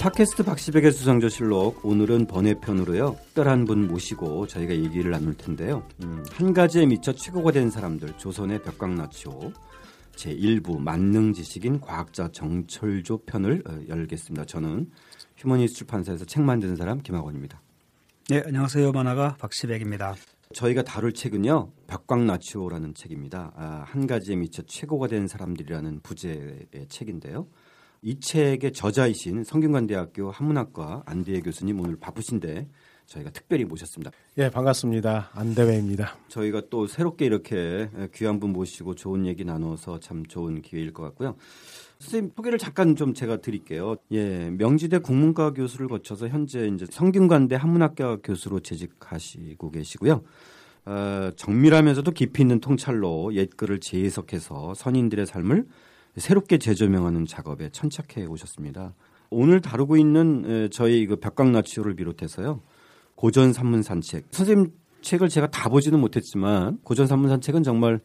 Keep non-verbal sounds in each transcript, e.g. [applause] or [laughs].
팟캐스트 박시백의 수상조실록 오늘은 번외편으로요. 특별한 분 모시고 저희가 얘기를 나눌 텐데요. 음, 한 가지에 미쳐 최고가 된 사람들 조선의 벽광나치호 제1부 만능 지식인 과학자 정철조 편을 어, 열겠습니다. 저는 휴머니스트 출판사에서 책 만드는 사람 김학원입니다. 네 안녕하세요. 만화가 박시백입니다. 저희가 다룰 책은요. 벽광나치호라는 책입니다. 아, 한 가지에 미쳐 최고가 된 사람들이라는 부제의 책인데요 이 책의 저자이신 성균관대학교 한문학과 안대회 교수님 오늘 바쁘신데 저희가 특별히 모셨습니다. 예, 반갑습니다. 안대회입니다. 저희가 또 새롭게 이렇게 귀한 분 모시고 좋은 얘기 나눠서 참 좋은 기회일 것 같고요. 선생님 소개를 잠깐 좀 제가 드릴게요. 예, 명지대 국문과 교수를 거쳐서 현재 이제 성균관대 한문학과 교수로 재직하시고 계시고요. 어, 정밀하면서도 깊이 있는 통찰로 옛글을 재해석해서 선인들의 삶을 새롭게 재조명하는 작업에 천착해 오셨습니다. 오늘 다루고 있는 저희 그 벽광나치호를 비롯해서요. 고전 산문 산책. 선생님 책을 제가 다 보지는 못했지만 고전 산문 산책은 정말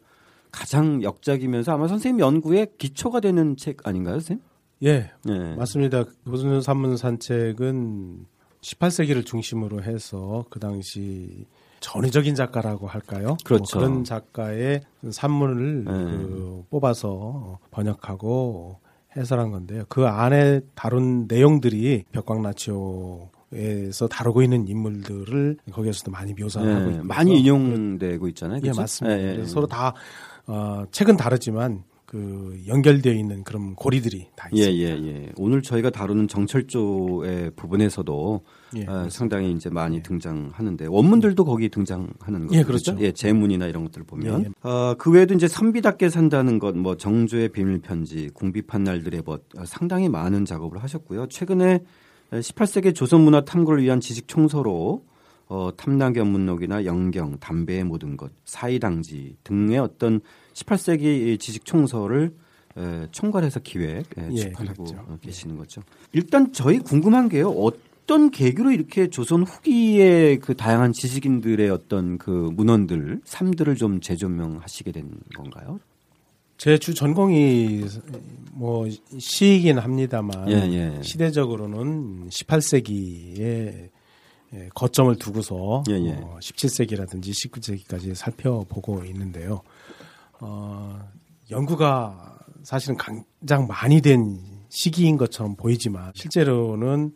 가장 역작이면서 아마 선생님 연구에 기초가 되는 책 아닌가요, 선생님? 예, 네. 맞습니다. 고전 산문 산책은 18세기를 중심으로 해서 그 당시 전위적인 작가라고 할까요? 뭐 그렇죠. 뭐 그런 작가의 산문을 네. 그 뽑아서 번역하고 해설한 건데요. 그 안에 다룬 내용들이 벽광나치오 에서 다루고 있는 인물들을 거기에서도 많이 묘사하고 네, 많이 인용되고 있잖아요. 그렇죠? 예, 맞습니다. 네, 네. 서로 다 어, 책은 다르지만 그 연결되어 있는 그런 고리들이 다 예, 있습니다. 예, 예, 예. 오늘 저희가 다루는 정철조의 부분에서도 예, 어, 상당히 이제 많이 예. 등장하는데 원문들도 거기 등장하는 거죠. 예, 그렇죠. 예, 제문이나 이런 것들을 보면 예, 예. 어, 그 외에도 이제 선비답게 산다는 것, 뭐 정조의 비밀 편지, 궁핍한 날들의 벗 어, 상당히 많은 작업을 하셨고요. 최근에 18세기 조선 문화 탐구를 위한 지식 총서로 어, 탐락 연문록이나 영경, 담배의 모든 것, 사이당지 등의 어떤 18세기 지식 총서를 에, 총괄해서 기획 에, 예, 출판하고 그렇죠. 계시는 거죠. 일단 저희 궁금한 게요. 어떤 계기로 이렇게 조선 후기의 그 다양한 지식인들의 어떤 그 문헌들, 삶들을 좀 재조명하시게 된 건가요? 제 주 전공이 뭐 시이긴 합니다만 예, 예. 시대적으로는 18세기에 거점을 두고서 예, 예. 어, 17세기라든지 19세기까지 살펴보고 있는데요. 어, 연구가 사실은 가장 많이 된 시기인 것처럼 보이지만 실제로는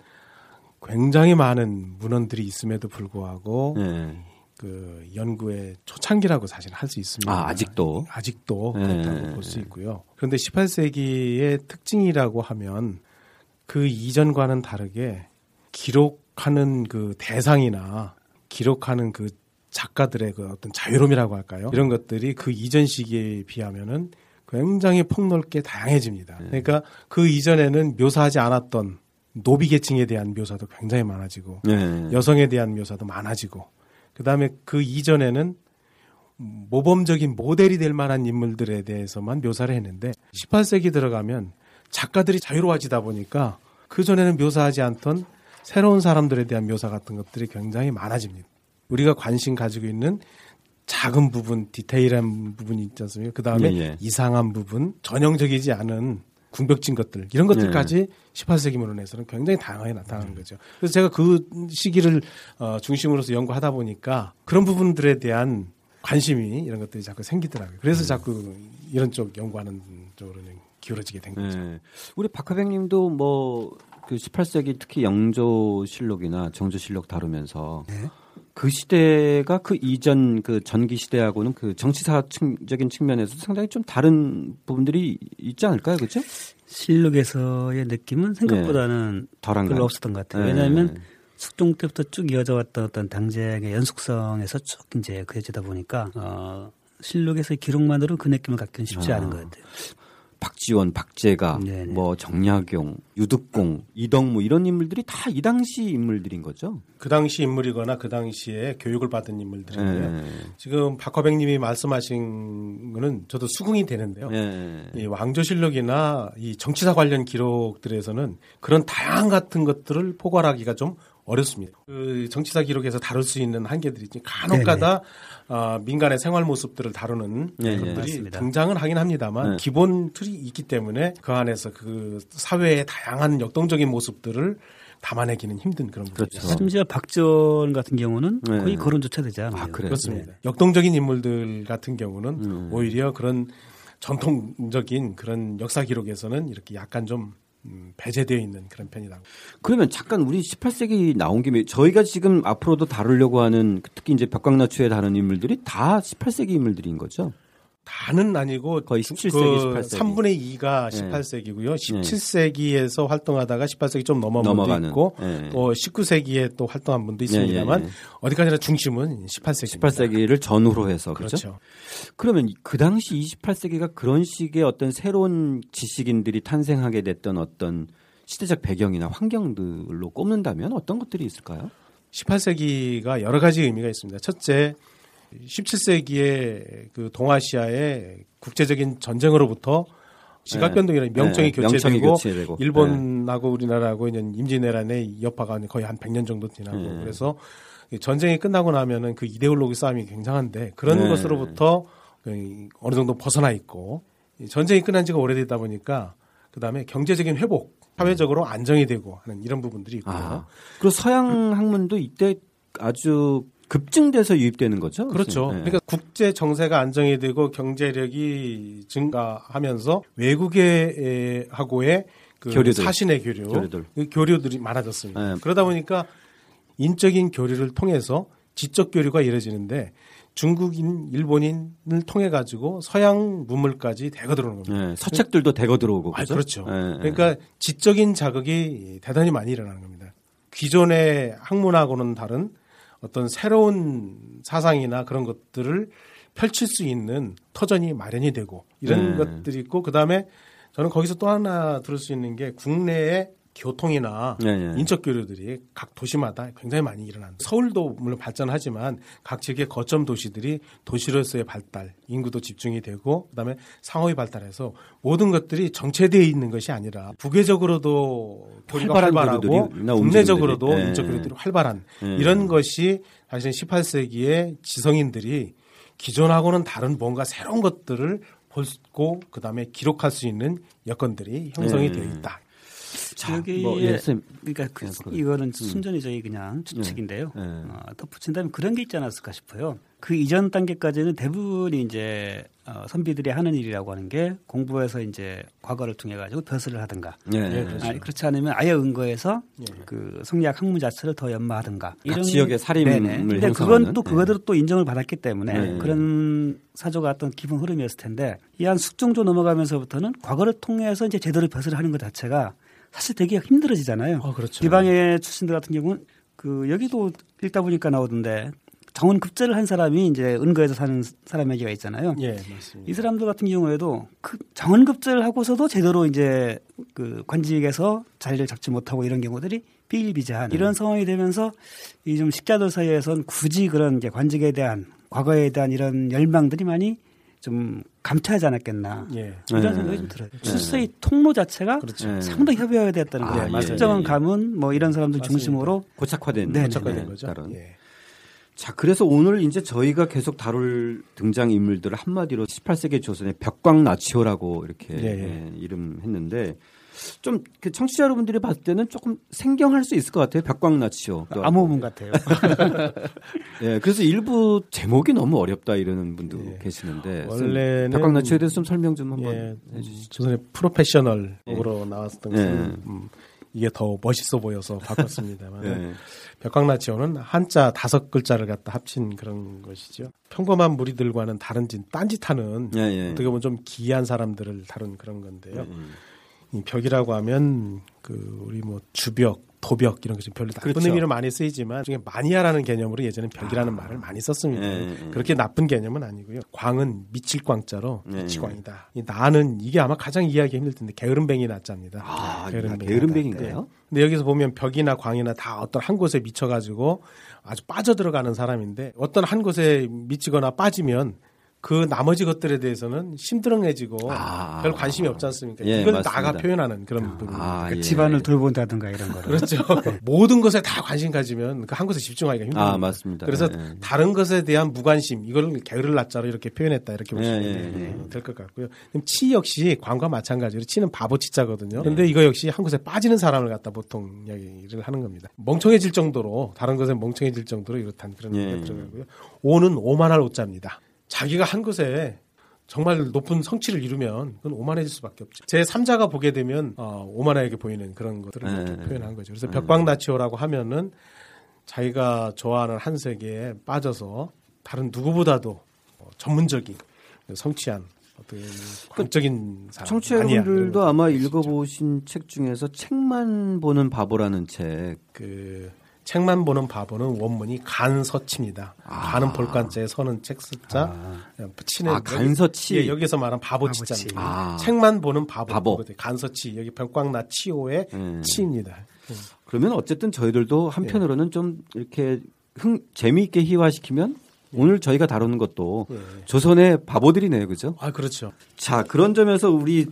굉장히 많은 문헌들이 있음에도 불구하고 네. 그 연구의 초창기라고 사실 할 수 있습니다. 아, 아직도 아직도 네. 그렇다고 볼수 있고요. 그런데 18세기의 특징이라고 하면 그 이전과는 다르게 기록하는 그 대상이나 기록하는 그 작가들의 그 어떤 자유로움이라고 할까요? 이런 것들이 그 이전 시기에 비하면은 굉장히 폭넓게 다양해집니다. 네. 그러니까 그 이전에는 묘사하지 않았던 노비 계층에 대한 묘사도 굉장히 많아지고 네. 여성에 대한 묘사도 많아지고 그다음에 그 이전에는 모범적인 모델이 될 만한 인물들에 대해서만 묘사를 했는데 18세기 들어가면 작가들이 자유로워지다 보니까 그 전에는 묘사하지 않던 새로운 사람들에 대한 묘사 같은 것들이 굉장히 많아집니다. 우리가 관심 가지고 있는 작은 부분, 디테일한 부분이 있지 않습니까? 그 다음에 예, 예. 이상한 부분, 전형적이지 않은 궁벽진 것들 이런 것들까지 예. 18세기 문헌에서는 굉장히 다양하게 나타나는 거죠. 그래서 제가 그 시기를 어, 중심으로서 연구하다 보니까 그런 부분들에 대한 관심이 이런 것들이 자꾸 생기더라고요. 그래서 음. 자꾸 이런 쪽 연구하는 쪽으로 기울어지게 된 거죠. 네. 우리 박하백님도 뭐 그 18세기 특히 영조실록이나 정조실록 다루면서 네? 그 시대가 그 이전 그 전기 시대하고는 그 정치사적인 측면에서 상당히 좀 다른 부분들이 있지 않을까요, 그렇죠? 실록에서의 느낌은 생각보다는 네. 덜한 별로 없었던 것 같아요. 네. 왜냐하면 숙종 때부터 쭉 이어져 왔던 어떤 당쟁의 연속성에서 쭉 이제 그려지다 보니까 어, 실록에서의 기록만으로 그 느낌을 갖기는 쉽지 아. 않은 것 같아요. 박지원, 박재가, 네네. 뭐 정약용, 유득공, 이덕무 이런 인물들이 다 이 당시 인물들인 거죠. 그 당시 인물이거나 그 당시에 교육을 받은 인물들인데요. 네. 지금 박화백님이 말씀하신 거는 저도 수긍이 되는데요. 네. 이 왕조실록이나 이 정치사 관련 기록들에서는 그런 다양 같은 것들을 포괄하기가 좀 어렵습니다. 그 정치사 기록에서 다룰 수 있는 한계들이 간혹가다 어, 민간의 생활 모습들을 다루는 네, 것들이 네. 등장은 하긴 합니다만 네. 기본 틀이 있기 때문에 그 안에서 그 사회의 다양한 역동적인 모습들을 담아내기는 힘든 그런 그렇죠. 부분이죠. 심지어 박전 같은 경우는 네. 거의 거론조차 되지 않아요. 아, 그렇습니다. 네. 역동적인 인물들 같은 경우는 음. 오히려 그런 전통적인 그런 역사 기록에서는 이렇게 약간 좀 음, 배제되어 있는 그런 편이다. 그러면 잠깐 우리 18세기 나온 김에 저희가 지금 앞으로도 다루려고 하는 특히 이제 벽광나추에 다른 인물들이 다 18세기 인물들인 거죠? 다는 아니고 거의 17세기, 그 18세기. 3분의 2가 18세기고요. 네. 17세기에서 활동하다가 18세기 좀 넘어간 분도 있고 네. 또 19세기에 또 활동한 분도 있습니다만 네, 어디까지나 중심은 18세기. 18세기를 전후로 해서 그렇죠. 그렇죠. 그러면 그 당시 28세기가 그런 식의 어떤 새로운 지식인들이 탄생하게 됐던 어떤 시대적 배경이나 환경들로 꼽는다면 어떤 것들이 있을까요? 18세기가 여러 가지 의미가 있습니다. 첫째, 17세기에 그 동아시아의 국제적인 전쟁으로부터 시각 변동이나 네. 명청이, 네. 교체되고, 교체되고, 일본하고 네. 우리나라하고 이제 임진왜란의 여파가 거의 한 100년 정도 지나고 네. 그래서 전쟁이 끝나고 나면은 그 이데올로기 싸움이 굉장한데 그런 네. 것으로부터 그 어느 정도 벗어나 있고 전쟁이 끝난 지가 오래되다 보니까 그다음에 경제적인 회복, 사회적으로 안정이 되고 하는 이런 부분들이 있고요. 아, 그리고 서양 학문도 이때 아주 급증돼서 유입되는 거죠. 그렇죠. 네. 그러니까 국제 정세가 안정이 되고 경제력이 증가하면서 외국의 하고의 그 교류들. 사신의 교류, 교류들. 그 교류들이 많아졌습니다. 네. 그러다 보니까 인적인 교류를 통해서 지적 교류가 이루어지는데 중국인, 일본인을 통해 가지고 서양 문물까지 대거 들어오는 겁니다. 네, 서책들도 대거 들어오고 그렇죠. 아, 그렇죠. 네, 그러니까 지적인 자극이 대단히 많이 일어나는 겁니다. 기존의 학문하고는 다른 어떤 새로운 사상이나 그런 것들을 펼칠 수 있는 터전이 마련이 되고 이런 네. 것들이 있고 그다음에 저는 거기서 또 하나 들을 수 있는 게 국내에 교통이나 네, 네. 인적 교류들이 각 도시마다 굉장히 많이 일어난다. 서울도 물론 발전하지만 각 지역의 거점 도시들이 도시로서의 발달, 인구도 집중이 되고 그다음에 상업이 발달해서 모든 것들이 정체되어 있는 것이 아니라 부계적으로도 교류가 활발하고 국내적으로도 네. 인적 교류들이 활발한 네. 이런 것이 사실 18세기의 지성인들이 기존하고는 다른 뭔가 새로운 것들을 보고 그다음에 기록할 수 있는 여건들이 형성이 네. 되어 있다. 자, 여기에 뭐, 예, 그러니까 그, 예, 이거는 음. 순전히 저희 그냥 추측인데요. 예, 예. 어, 덧붙인다면 그런 게 있지 않았을까 싶어요. 그 이전 단계까지는 대부분이 이제 어, 선비들이 하는 일이라고 하는 게 공부해서 이제 과거를 통해 가지고 벼슬을 하든가. 예, 예, 그렇죠. 아니, 그렇지 않으면 아예 은거해서 예. 그 성리학 학문 자체를 더 연마하든가. 이런 지역의 살림을 근데 그건 또 그거대로 또 인정을 받았기 때문에 그런 사조가 어떤 기본 흐름이었을 텐데 이 한 숙종조 넘어가면서부터는 과거를 통해서 이제 제대로 벼슬을 하는 것 자체가 사실 되게 힘들어지잖아요. 어, 그렇죠. 비방의 출신들 같은 경우는 그 여기도 읽다 보니까 나오던데 정원 급제를 한 사람이 이제 은거에서 사는 사람 얘기가 있잖아요. 예, 맞습니다. 이 사람들 같은 경우에도 그 정원 급제를 하고서도 제대로 이제 그 관직에서 자리를 잡지 못하고 이런 경우들이 비일비재한 이런 상황이 되면서 이 좀 식자들 사이에선 굳이 그런 이제 관직에 대한 과거에 대한 이런 열망들이 많이 좀 감퇴하지 않았겠나 예. 이런 네. 생각이 좀 들어요. 네. 출세의 통로 자체가 그렇죠. 상당히 협의화됐다는 아, 거예요. 예. 특정한 가문 뭐 이런 사람들 맞습니다. 중심으로 고착화된 네, 고착화된 거죠. 따른. 예. 자, 그래서 오늘 이제 저희가 계속 다룰 등장 인물들을 한마디로 18세기 조선의 벽광 나치오라고 이렇게 예, 예. 예, 이름했는데 좀 그 청취자 여러분들이 봤을 때는 조금 생경할 수 있을 것 같아요. 벽광나치요. 암호문 같아요. [laughs] 예, 그래서 일부 제목이 너무 어렵다 이러는 분도 예. 계시는데 원래는 벽광나치에 대해서 좀 설명 좀 한번 예, 해주시죠. 조선의 프로페셔널으로 예. 나왔었던 것은 음, 이게 더 멋있어 보여서 바꿨습니다만 네. [laughs] 벽광나치오는 한자 다섯 글자를 갖다 합친 그런 것이죠. 평범한 무리들과는 다른 진 딴짓하는 네, 네. 어떻게 보면 좀 기이한 사람들을 다룬 그런 건데요. 이 벽이라고 하면 그 우리 뭐 주벽, 도벽 이런 것이 별로 나쁜 그렇죠. 의미로 많이 쓰이지만 중에 마니아라는 개념으로 예전에 벽이라는 아. 말을 많이 썼습니다. 네, 네. 그렇게 나쁜 개념은 아니고요. 광은 미칠 광자로 네. 미치광이다. 이 나는 이게 아마 가장 이해하기 힘들 텐데 게으름뱅이 나자입니다. 아, 게으름뱅인가요? 근데 여기서 보면 벽이나 광이나 다 어떤 한 곳에 미쳐가지고 아주 빠져 들어가는 사람인데 어떤 한 곳에 미치거나 빠지면 그 나머지 것들에 대해서는 심드렁해지고 아. 별 관심이 없지 않습니까? 예, 이걸 맞습니다. 나가 표현하는 그런 아, 부분. 아, 그러니까 예. 집안을 돌본다든가 이런 거. 그렇죠. 네. 모든 것에 다 관심 가지면 그 한 곳에 집중하기가 힘듭니다. 아, 맞습니다. 그래서 예. 다른 것에 대한 무관심 이걸 게으를 낮자로 이렇게 표현했다 이렇게 보시면 예, 예, 될것 같고요. 치 역시 관과 마찬가지로 치는 바보 치자거든요. 그런데 이거 역시 한 곳에 빠지는 사람을 갖다 보통 이야기를 하는 겁니다. 멍청해질 정도로 다른 것에 멍청해질 정도로 이렇다는 그런 얘기가 들어가고요. 오는 오만할 오자입니다. 자기가 한 것에 정말 높은 성취를 이루면 그건 오만해질 수밖에 없죠. 제 3자가 보게 되면 어, 오만하게 보이는 그런 것들을 네. 표현한 거죠. 그래서 네. 벽광나치오라고 하면은 자기가 좋아하는 한 세계에 빠져서 다른 누구보다도 어, 전문적인 성취한 어떤 광적인 사람 청취자분들도 아마 읽어보신 책 중에서 책만 보는 바보라는 책. 그 책만 보는 바보는 원문이 간서치입니다. 아. 간은 볼간자에 서는 책스자 아. 치는 아, 간서치 여기, 예, 여기서 말한 바보치자. 아. 책만 보는 바보. 바보. 간서치 여기 병광나 치오의 음. 치입니다. 음. 그러면 어쨌든 저희들도 한편으로는 예. 좀 이렇게 흥 재미있게 희화시키면 오늘 저희가 다루는 것도 예. 조선의 바보들이네요, 그죠? 아, 그렇죠. 자, 그런 점에서 우리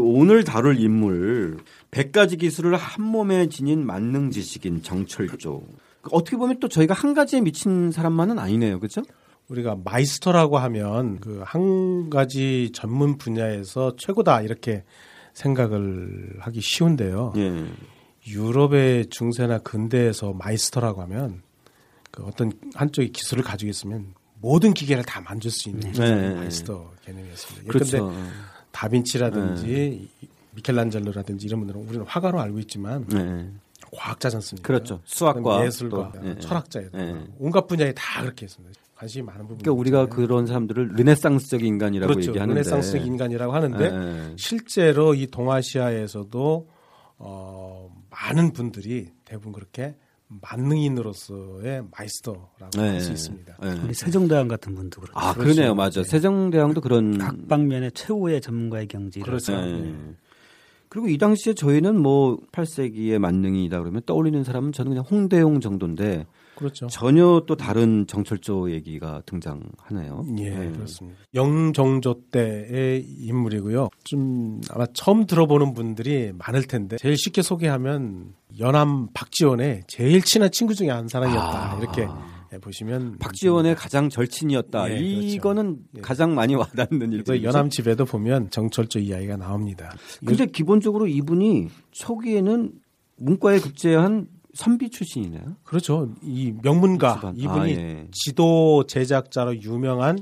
오늘 다룰 인물 100가지 기술을 한 몸에 지닌 만능 지식인 정철조. 어떻게 보면 또 저희가 한 가지에 미친 사람만은 아니네요. 그죠? 우리가 마이스터라고 하면 그 한 가지 전문 분야에서 최고다 이렇게 생각을 하기 쉬운데요. 예. 유럽의 중세나 근대에서 마이스터라고 하면 그 어떤 한쪽의 기술을 가지고 있으면 모든 기계를 다 만질 수 있는 네. 마이스터 개념이었습니다. 그런데 그렇죠. 다빈치라든지 네. 미켈란젤로라든지 이런 분들은 우리는 화가로 알고 있지만 네. 과학자지 않습니까? 그렇죠. 수학과 예술과 네. 철학자에 네. 온갖 분야에 다 그렇게 했습니다. 관심이 많은 부분. 그러니까 우리가 그런 사람들을 르네상스적 인간이라고 그렇죠. 얘기하는데 르네상스적 인간이라고 하는데 네. 실제로 이 동아시아에서도 어, 많은 분들이 대부분 그렇게 만능인으로서의 마이스터라고 네. 할수 있습니다. 네. 우리 세종대왕 같은 분도 그렇죠. 아, 그러네요. 맞아. 네. 세종대왕도 그런 각 방면의 최고의 전문가의 경지. 그렇죠. 네. 네. 그리고 이 당시에 저희는 뭐 8세기의 만능이다 그러면 떠올리는 사람은 저는 그냥 홍대용 정도인데 그렇죠. 전혀 또 다른 정철조 얘기가 등장하네요. 예, 네. 그렇습니다. 영정조 때의 인물이고요. 좀 아마 처음 들어보는 분들이 많을 텐데 제일 쉽게 소개하면 연암 박지원의 제일 친한 친구 중에 한 사람이었다. 아. 이렇게 보시면 박지원의 가장 절친이었다. 네, 이거는 그렇죠. 가장 많이 와닿는 일이죠. 연암 집에도 보면 정철조 이야기가 나옵니다. 근데 기본적으로 이분이 초기에는 문과에 급제한 선비 출신이네요. 그렇죠. 이 명문가 집안. 이분이 아, 예. 지도 제작자로 유명한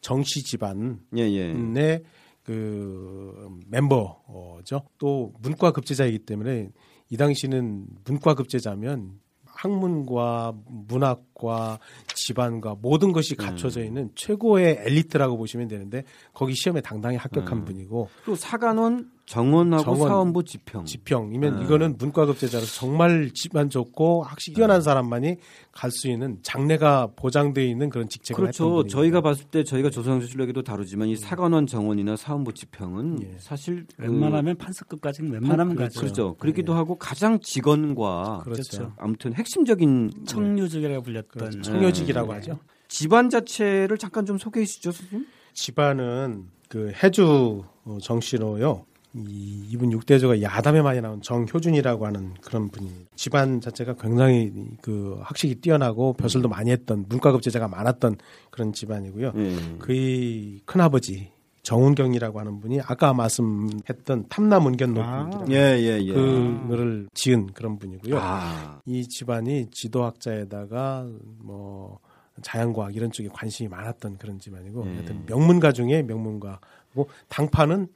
정씨 집안의 예, 예. 그 멤버죠. 또 문과 급제자이기 때문에 이 당시는 문과 급제자면 학문과 문학과 집안과 모든 것이 음. 갖춰져 있는 최고의 엘리트라고 보시면 되는데 거기 시험에 당당히 합격한 음. 분이고 또 사관원 정원하고 정원, 사원부 지평. 지평이면 음. 이거는 문과급제자로서 정말 집안 좋고 학식 뛰어난 사람만이 갈 수 있는 장래가 보장되어 있는 그런 직책을 그렇죠. 저희가 봤을 때 저희가 조선왕조실록에도 다루지만 이 음. 사관원 정원이나 사원부 지평은 예. 사실 그 웬만하면 판서급까지는 웬만하면 가죠. 그렇죠. 그렇기도 예. 하고 가장 직원과 그렇죠. 아무튼 핵심적인 청류직이라고 불렸던 그렇죠. 청료직이라고 예. 하죠. 집안 자체를 잠깐 좀 소개해 주시죠, 선생님. 집안은 그 해주 정씨로요. 이, 이분 육대조가 야담에 많이 나온 정효준이라고 하는 그런 분이 집안 자체가 굉장히 그 학식이 뛰어나고 벼슬도 많이 했던 문과급 제자가 많았던 그런 집안이고요. 음. 그의 큰아버지 정운경이라고 하는 분이 아까 말씀했던 탐남운견 높은 아, 예, 예, 예. 그거를 지은 그런 분이고요. 아. 이 집안이 지도학자에다가 뭐 자연과학 이런 쪽에 관심이 많았던 그런 집안이고 음. 하여튼 명문가 중에 명문가고 당파는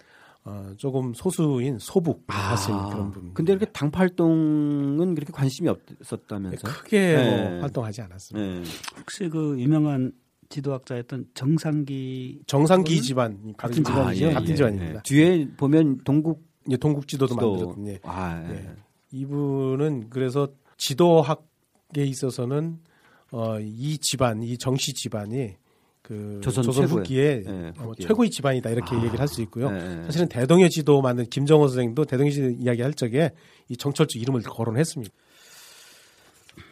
어, 조금 소수인 소북 아, 하신 그런 분. 근데 이렇게 당파 활동은 그렇게 관심이 없었다면서? 네, 크게 네. 뭐 활동하지 않았습니다. 네. 혹시 그 유명한 지도학자였던 정상기 정상기 집안 같은 집안이죠. 아, 예, 같은 예, 집안입니다. 예. 뒤에 보면 동국 예, 동국 지도도 지도. 만들었던 예. 아, 예. 예. 이분은 그래서 지도학에 있어서는 어, 이 집안, 이 정씨 집안이 그 조선, 조선 후기에 네, 어, 최고의 집안이다 이렇게 아, 얘기를 할 수 있고요. 네. 사실은 대동여 지도 만든 김정호 선생도 대동여 지도 이야기할 적에 이 정철주 이름을 거론했습니다.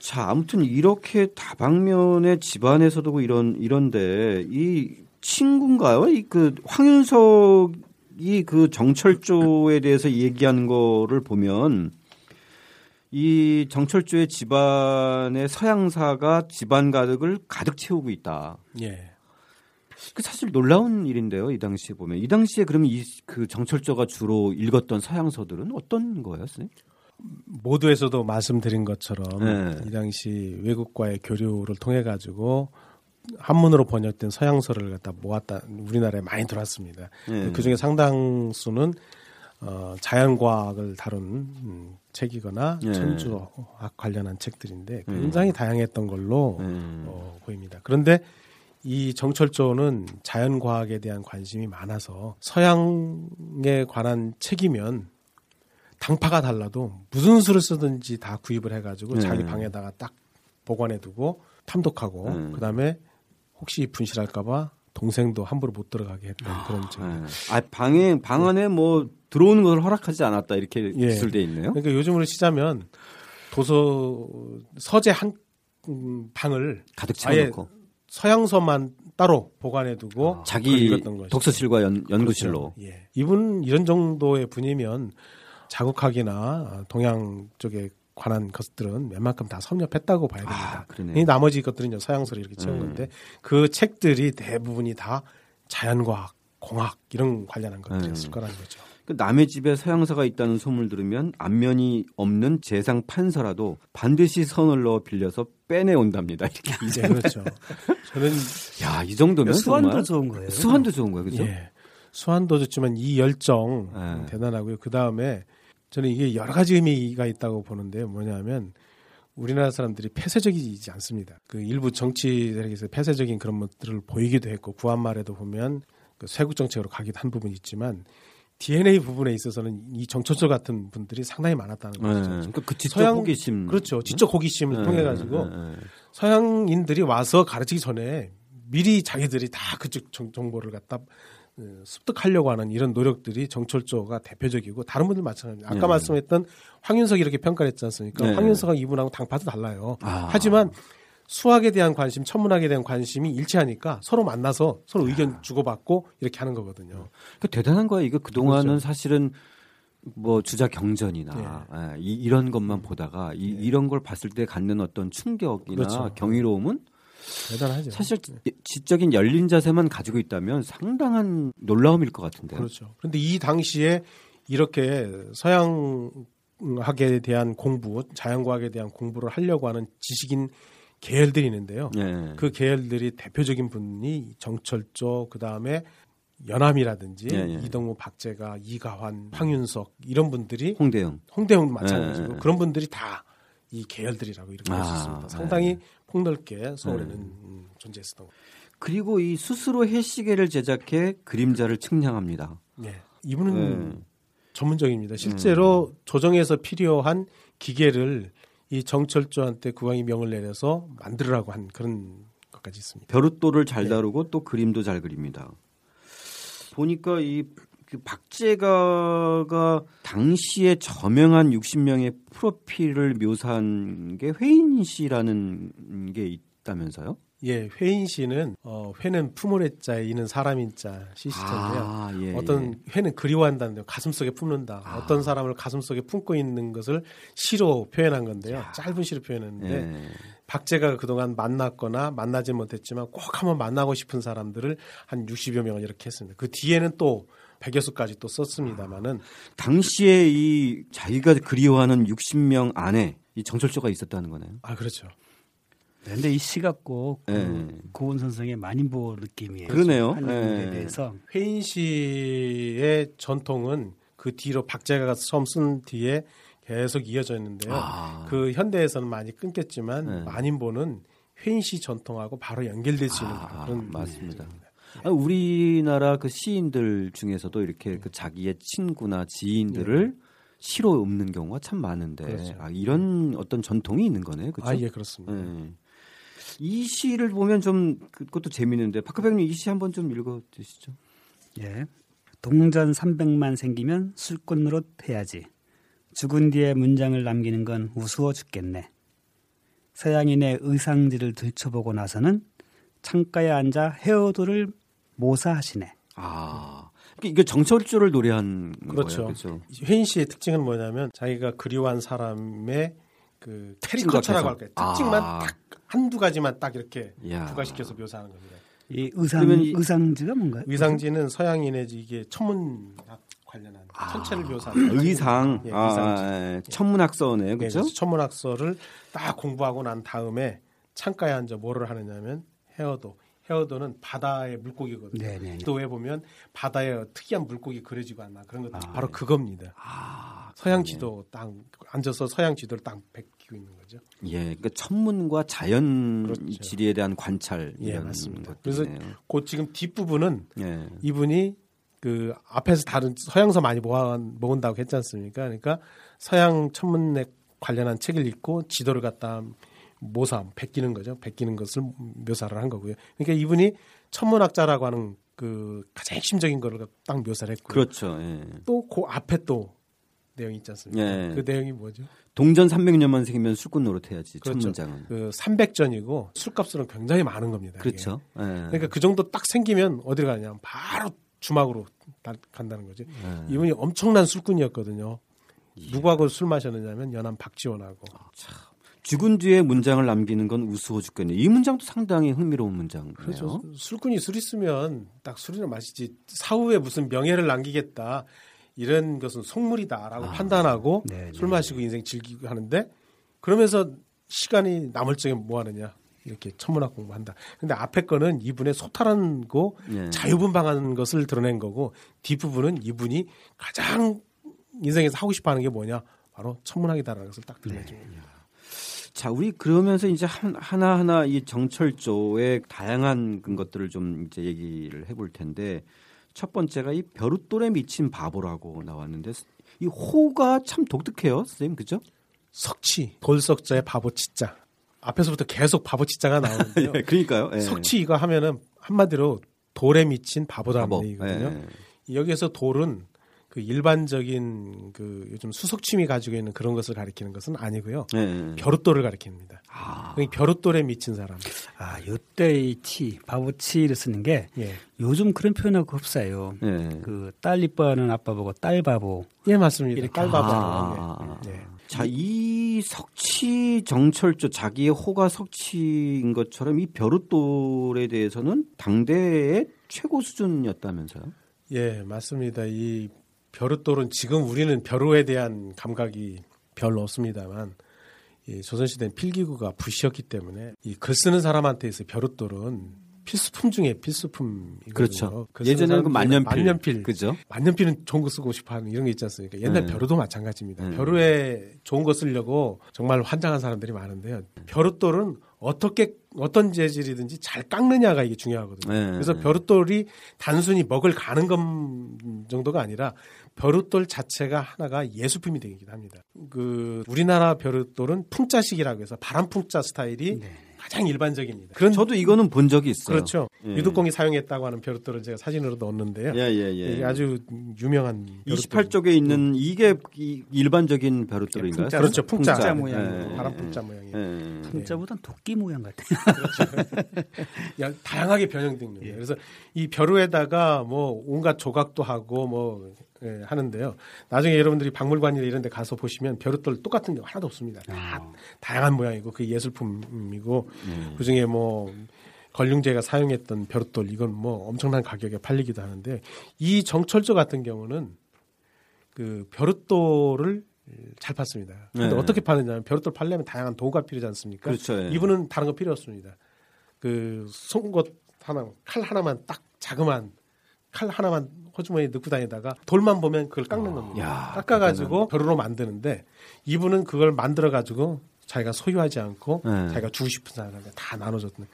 자, 아무튼 이렇게 다방면의 집안에서도 이런 이런데 이 친구인가요? 이 그 황윤석이 그 정철조에 대해서 얘기하는 거를 보면 이 정철조의 집안의 서양사가 집안 가득을 가득 채우고 있다. 예. 그 사실 놀라운 일인데요. 이 당시에 보면 이 당시에 그러면 이 그 정철조가 주로 읽었던 서양서들은 어떤 거예요, 선생님? 모두에서도 말씀드린 것처럼 네. 이 당시 외국과의 교류를 통해 가지고 한문으로 번역된 서양서를 갖다 모았다 우리나라에 많이 들어왔습니다. 네. 그 중에 상당수는 어, 자연과학을 다룬 음, 책이거나 네. 천주학 관련한 책들인데 네. 굉장히 다양했던 걸로 네. 어, 보입니다. 그런데 이 정철조는 자연과학에 대한 관심이 많아서 서양에 관한 책이면 당파가 달라도 무슨 수를 쓰든지 다 구입을 해가지고 네. 자기 방에다가 딱 보관해두고 탐독하고 네. 그다음에 혹시 분실할까봐 동생도 함부로 못 들어가게 했던 아, 그런 책. 네. 아 방에 방 안에 뭐 들어오는 것을 허락하지 않았다 이렇게 예. 기술돼 있네요. 그러니까 요즘으로 치자면 도서 서재 한 음, 방을 가득 채워놓고 서양서만 따로 보관해두고 아, 자기 독서실과 연, 연구실로. 그렇죠. 예. 이분 이런 정도의 분이면 자국학이나 동양 쪽에 관한 것들은 웬만큼 다 섭렵했다고 봐야 됩니다. 아, 이 나머지 것들은 서양서를 이렇게 채운 음. 건데 그 책들이 대부분이 다 자연과학, 공학 이런 관련한 것들이었을 음. 거라는 거죠. 그 남의 집에 서양서가 있다는 소문을 들으면 앞면이 없는 재상 판서라도 반드시 선을 넣어 빌려서 빼내 온답니다. 이렇게 이제 네, 그렇죠. 저는 야 이 정도면 수완도 좋은 거예요. 수완도 좋은 거예요, 그렇죠? 예. 수완도 좋지만 이 열정 네. 대단하고요. 그 다음에 저는 이게 여러 가지 의미가 있다고 보는데요. 뭐냐면 우리나라 사람들이 폐쇄적이지 않습니다. 그 일부 정치들에게서 폐쇄적인 그런 것들을 보이기도 했고 구한말에도 보면 그 쇄국 정책으로 가기도 한 부분이 있지만 DNA 부분에 있어서는 이 정초조 같은 분들이 상당히 많았다는 거죠. 네, 그러니까 그 지적 서양, 호기심 그렇죠. 지적 호기심을 네, 통해 가지고 네, 네, 서양인들이 와서 가르치기 전에 미리 자기들이 다 그쪽 정보를 갖다 어, 습득하려고 하는 이런 노력들이 정철조가 대표적이고 다른 분들 마찬가지. 아까 네. 말씀했던 황윤석이 이렇게 평가를 했지 않습니까? 네. 황윤석하고 이분하고 당파도 달라요. 아. 하지만 수학에 대한 관심, 천문학에 대한 관심이 일치하니까 서로 만나서 서로 의견 주고받고 이렇게 하는 거거든요. 그 대단한 거예요. 이거 그동안은 그렇죠. 사실은 뭐 주자 경전이나 네. 예, 이, 런 것만 보다가 이, 네. 이런 걸 봤을 때 갖는 어떤 충격이나 그렇죠. 경이로움은 대단하죠. 사실 지적인 열린 자세만 가지고 있다면 상당한 놀라움일 것 같은데요. 그렇죠. 그런데 이 당시에 이렇게 서양학에 대한 공부, 자연과학에 대한 공부를 하려고 하는 지식인 계열들이 있는데요. 네. 그 계열들이 대표적인 분이 정철조, 그 다음에 연암이라든지 네, 네. 이동무, 박재가, 이가환, 황윤석 이런 분들이 홍대영, 홍대영 마찬가지고 그런 분들이 다 이 계열들이라고 이렇게 볼수 아, 있습니다. 상당히 폭넓게 서울에는 네. 음, 존재했었던 거. 그리고 이 스스로 해시계를 제작해 그림자를 측량합니다. 네. 이분은 네. 전문적입니다. 실제로 음. 조정에서 필요한 기계를 이 정철조한테 국왕이 명을 내려서 만들으라고 한 그런 것까지 있습니다. 벼룻돌을 잘 네. 다루고 네. 또 그림도 잘 그립니다. 보니까 이그 박재가가 당시에 저명한 60명의 프로필을 묘사한 게 회인 씨라는 게 있다면서요? 예, 회인 씨는 어, 회는 품을 자에 이는 사람인 자 시시인데요. 아, 예, 어떤 예. 회는 그리워한다는데 가슴 속에 품는다. 아. 어떤 사람을 가슴 속에 품고 있는 것을 시로 표현한 건데요. 야. 짧은 시로 표현했는데 예. 박재가 그동안 만났거나 만나지 못했지만 꼭 한번 만나고 싶은 사람들을 한 60여 명을 이렇게 했습니다. 그 뒤에는 또 백여 수까지 또 썼습니다마는 당시에 이 자기가 그리워하는 60명 안에 이 정철조가 있었다는 거네요. 아 그렇죠. 그런데 이 시가 꼭 네. 고은 선생의 만인보 느낌이에요. 그러네요. 네. 대해서 회인 씨의 전통은 그 뒤로 박재가가 처음 쓴 뒤에 계속 이어져 있는데요. 아. 그 현대에서는 많이 끊겼지만 네. 만인보는 회인 씨 전통하고 바로 연결될 수 있는 아, 그런 맞습니다. 아, 우리나라 그 시인들 중에서도 이렇게 그 자기의 친구나 지인들을 네. 시로 읊는 경우가 참 많은데 그렇죠. 아, 이런 어떤 전통이 있는 거네요. 그렇죠? 아, 예, 그렇습니다. 네. 이 시를 보면 좀 그것도 재미있는데 박하병님 이 시 한번 좀 읽어 주시죠. 예. 동전 300만 생기면 술꾼 으로 해야지. 죽은 뒤에 문장을 남기는 건 우스워 죽겠네. 서양인의 의상지를 들춰보고 나서는 창가에 앉아 헤어도를 모사하시네. 아. 이게 정철조를 노래한 그렇죠. 거예요. 그렇죠. 회인 씨의 특징은 뭐냐면 자기가 그리워한 사람의 그 캐리커처라고 할까요? 특징만 아. 딱 한두 가지만 딱 이렇게 야. 부가시켜서 묘사하는 겁니다. 이 의상 이, 의상지가 뭔가요? 의상지는 서양인의 이게 천문학 관련한 아, 천체를 묘사하는 의상, 예, 아, 예. 천문학서네, 그렇죠? 네, 천문학서를 딱 공부하고 난 다음에 창가에 앉아 뭐를 하느냐면 헤어도 헤어도는 바다의 물고기거든요. 네네. 지도에 보면 바다에 특이한 물고기 그려지고 않나 그런 것들 아, 바로 네. 그겁니다. 아, 서양 지도 딱 앉아서 서양 지도를 딱 베끼고 있는 거죠. 예, 그러니까 천문과 자연 그렇죠. 지리에 대한 관찰 예, 맞습니다. 그래서 그 지금 뒷 부분은 예. 이분이 그 앞에서 다른 서양서 많이 모아 모은다고 했지 않습니까? 그러니까 서양 천문에 관련한 책을 읽고 지도를 갖다 모사, 베끼는 거죠. 베끼는 것을 묘사를 한 거고요. 그러니까 이분이 천문학자라고 하는 그 가장 핵심적인 거를 딱 묘사를 했고. 그렇죠. 예. 또그 앞에 또 내용이 있지 않습니까? 예. 그 내용이 뭐죠? 동전 300년만 생기면 술꾼 노릇해야지. 그렇죠. 천문장은. 그 300전이고 술값은 굉장히 많은 겁니다. 그렇죠. 예. 그러니까 그 정도 딱 생기면 어디로 가냐면 바로 주막으로 간다는 거죠. 예. 이분이 엄청난 술꾼이었거든요. 예. 누구하고 술 마셨느냐면 연암 박지원하고. 아, 참. 죽은 뒤에 문장을 남기는 건 우스워 죽겠네. 이 문장도 상당히 흥미로운 문장이에요. 그렇죠. 술꾼이 술 있으면 딱 술이나 마시지 사후에 무슨 명예를 남기겠다 이런 것은 속물이다라고 아, 판단하고 네네. 네, 술 마시고 네. 인생 즐기고 하는데 그러면서 시간이 남을 적에 뭐 하느냐 이렇게 천문학 공부한다. 근데 앞에 거는 이분의 소탈한 거 네. 자유분방한 것을 드러낸 거고 뒷부분은 이분이 가장 인생에서 하고 싶어 하는 게 뭐냐 바로 천문학이다라는 것을 딱 드러내줍니다. 네. 자, 우리 그러면서 이제 하나하나 이 정철조의 다양한 것들을 좀 이제 얘기를 해볼 텐데 첫 번째가 이 벼룻돌에 미친 바보라고 나왔는데 이 호가 참 독특해요, 선생님, 그죠? 석치, 돌석자의 바보 치자. 앞에서부터 계속 바보 치자가 [laughs] 나오는데요. 예, 그러니까요. 예. 석치 이거 하면은 한마디로 돌에 미친 바보다는 바보. 얘기거든요. 예. 여기에서 돌은 그 일반적인 그 요즘 수석 취미 가지고 있는 그런 것을 가리키는 것은 아니고요. 네. 벼룻돌을 가리킵니다. 아. 벼룻돌에 미친 사람. 아, 요때의 치, 바보치를 쓰는 게 예. 요즘 그런 표현하고 흡사해요. 예. 그딸 이뻐하는 아빠 보고 딸 바보. 예, 맞습니다. 이렇게 딸 바보. 아. 예. 자, 이 석치 정철조 자기의 호가 석치인 것처럼 이 벼룻돌에 대해서는 당대의 최고 수준이었다면서요? 예, 맞습니다. 이 벼룻돌은 지금 우리는 벼루에 대한 감각이 별로 없습니다만 이 조선시대는 필기구가 부시였기 때문에 이 글 쓰는 사람한테 있어 벼룻돌은 필수품 중에 필수품이거든요. 그렇죠. 예전에는 그 만년필, 만년필, 그죠? 만년필은 좋은 거 쓰고 싶어하는 이런 게 있지 않습니까? 옛날 네. 벼루도 마찬가지입니다. 네. 벼루에 좋은 거 쓰려고 정말 환장한 사람들이 많은데요. 벼룻돌은 어떻게 어떤 재질이든지 잘 깎느냐가 이게 중요하거든요. 네. 그래서 벼룻돌이 단순히 먹을 가는 것 정도가 아니라 벼룻돌 자체가 하나가 예술품이 되기도 합니다. 그 우리나라 벼룻돌은 풍자식이라고 해서 바람풍자 스타일이 네. 가장 일반적입니다. 그런 저도 이거는 본 적이 있어요. 그렇죠. 예. 유독공이 사용했다고 하는 벼룩돌은 제가 사진으로 넣었는데요. 예, 예, 예. 아주 유명한 28쪽에 있는 이게 일반적인 벼룩돌인가요? 풍자, 그렇죠. 풍자, 풍자 모양. 예. 바람 풍자 모양이에요. 예. 풍자보단 도끼 모양 같아요. [laughs] 그렇죠. 다양하게 변형된 거예요. 그래서 이 벼루에다가 뭐 온갖 조각도 하고 뭐 예, 하는데요. 나중에 여러분들이 박물관이나 이런 데 가서 보시면 벼룩돌 똑같은 게 하나도 없습니다. 다 아. 다양한 모양이고 그 예술품이고 음. 그중에 뭐 걸륭제가 사용했던 벼룩돌 이건 뭐 엄청난 가격에 팔리기도 하는데 이 정철조 같은 경우는 그 벼룩돌을 잘 팠습니다. 근데 네. 어떻게 파느냐면 벼룩돌 팔려면 다양한 도구가 필요하지 않습니까? 그렇죠. 예. 이분은 다른 거 필요 없습니다. 그 송곳 하나, 칼 하나만 딱 자그만 칼 하나만 호주머니에 넣고 다니다가 돌만 보면 그걸 깎는 아, 겁니다. 야, 깎아가지고 벼루로 만드는데 이분은 그걸 만들어가지고 자기가 소유하지 않고 네. 자기가 주고 싶은 사람한테 다 나눠줬던.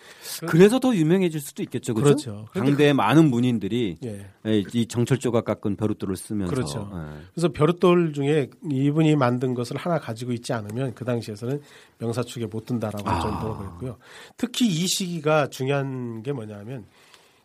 그래서 더 유명해질 수도 있겠죠. 그렇죠. 그렇죠. 당대의 그, 많은 문인들이 예. 이 정철조각 깎은 벼룩돌을 쓰면서. 그렇죠. 예. 그래서 벼룩돌 중에 이분이 만든 것을 하나 가지고 있지 않으면 그 당시에서는 명사축에 못 든다라고 아. 정도로 그랬고요. 특히 이 시기가 중요한 게 뭐냐면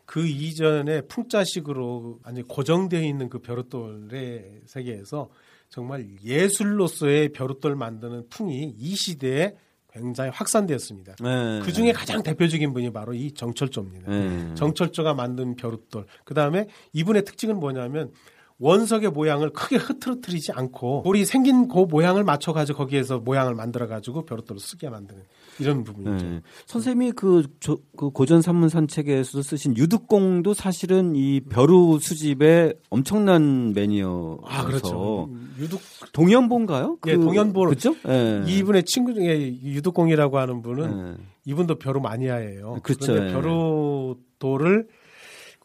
그 이전에 풍자식으로 아니 고정되어 있는 그 벼룩돌의 세계에서 정말 예술로서의 벼룩돌 만드는 풍이 이 시대에 굉장히 확산되었습니다. 네. 그 중에 가장 대표적인 분이 바로 이 정철조입니다. 네. 정철조가 만든 벼룩돌. 그 다음에 이분의 특징은 뭐냐면 원석의 모양을 크게 흐트러뜨리지 않고 돌이 생긴 그 모양을 맞춰가지고 거기에서 모양을 만들어가지고 벼룩돌을 쓰게 만드는 이런 부분이죠. 네. 선생님이 그, 저, 그 고전 산문 산책에서 쓰신 유득공도 사실은 이 벼루 수집의 엄청난 매니어. 아 그렇죠. 유득 동연보인가요? 그, 예, 동연보. 그렇죠. 네. 이분의 친구 중에 유득공이라고 하는 분은 네. 이분도 벼루 마니아예요. 그렇죠. 그런데 벼루돌을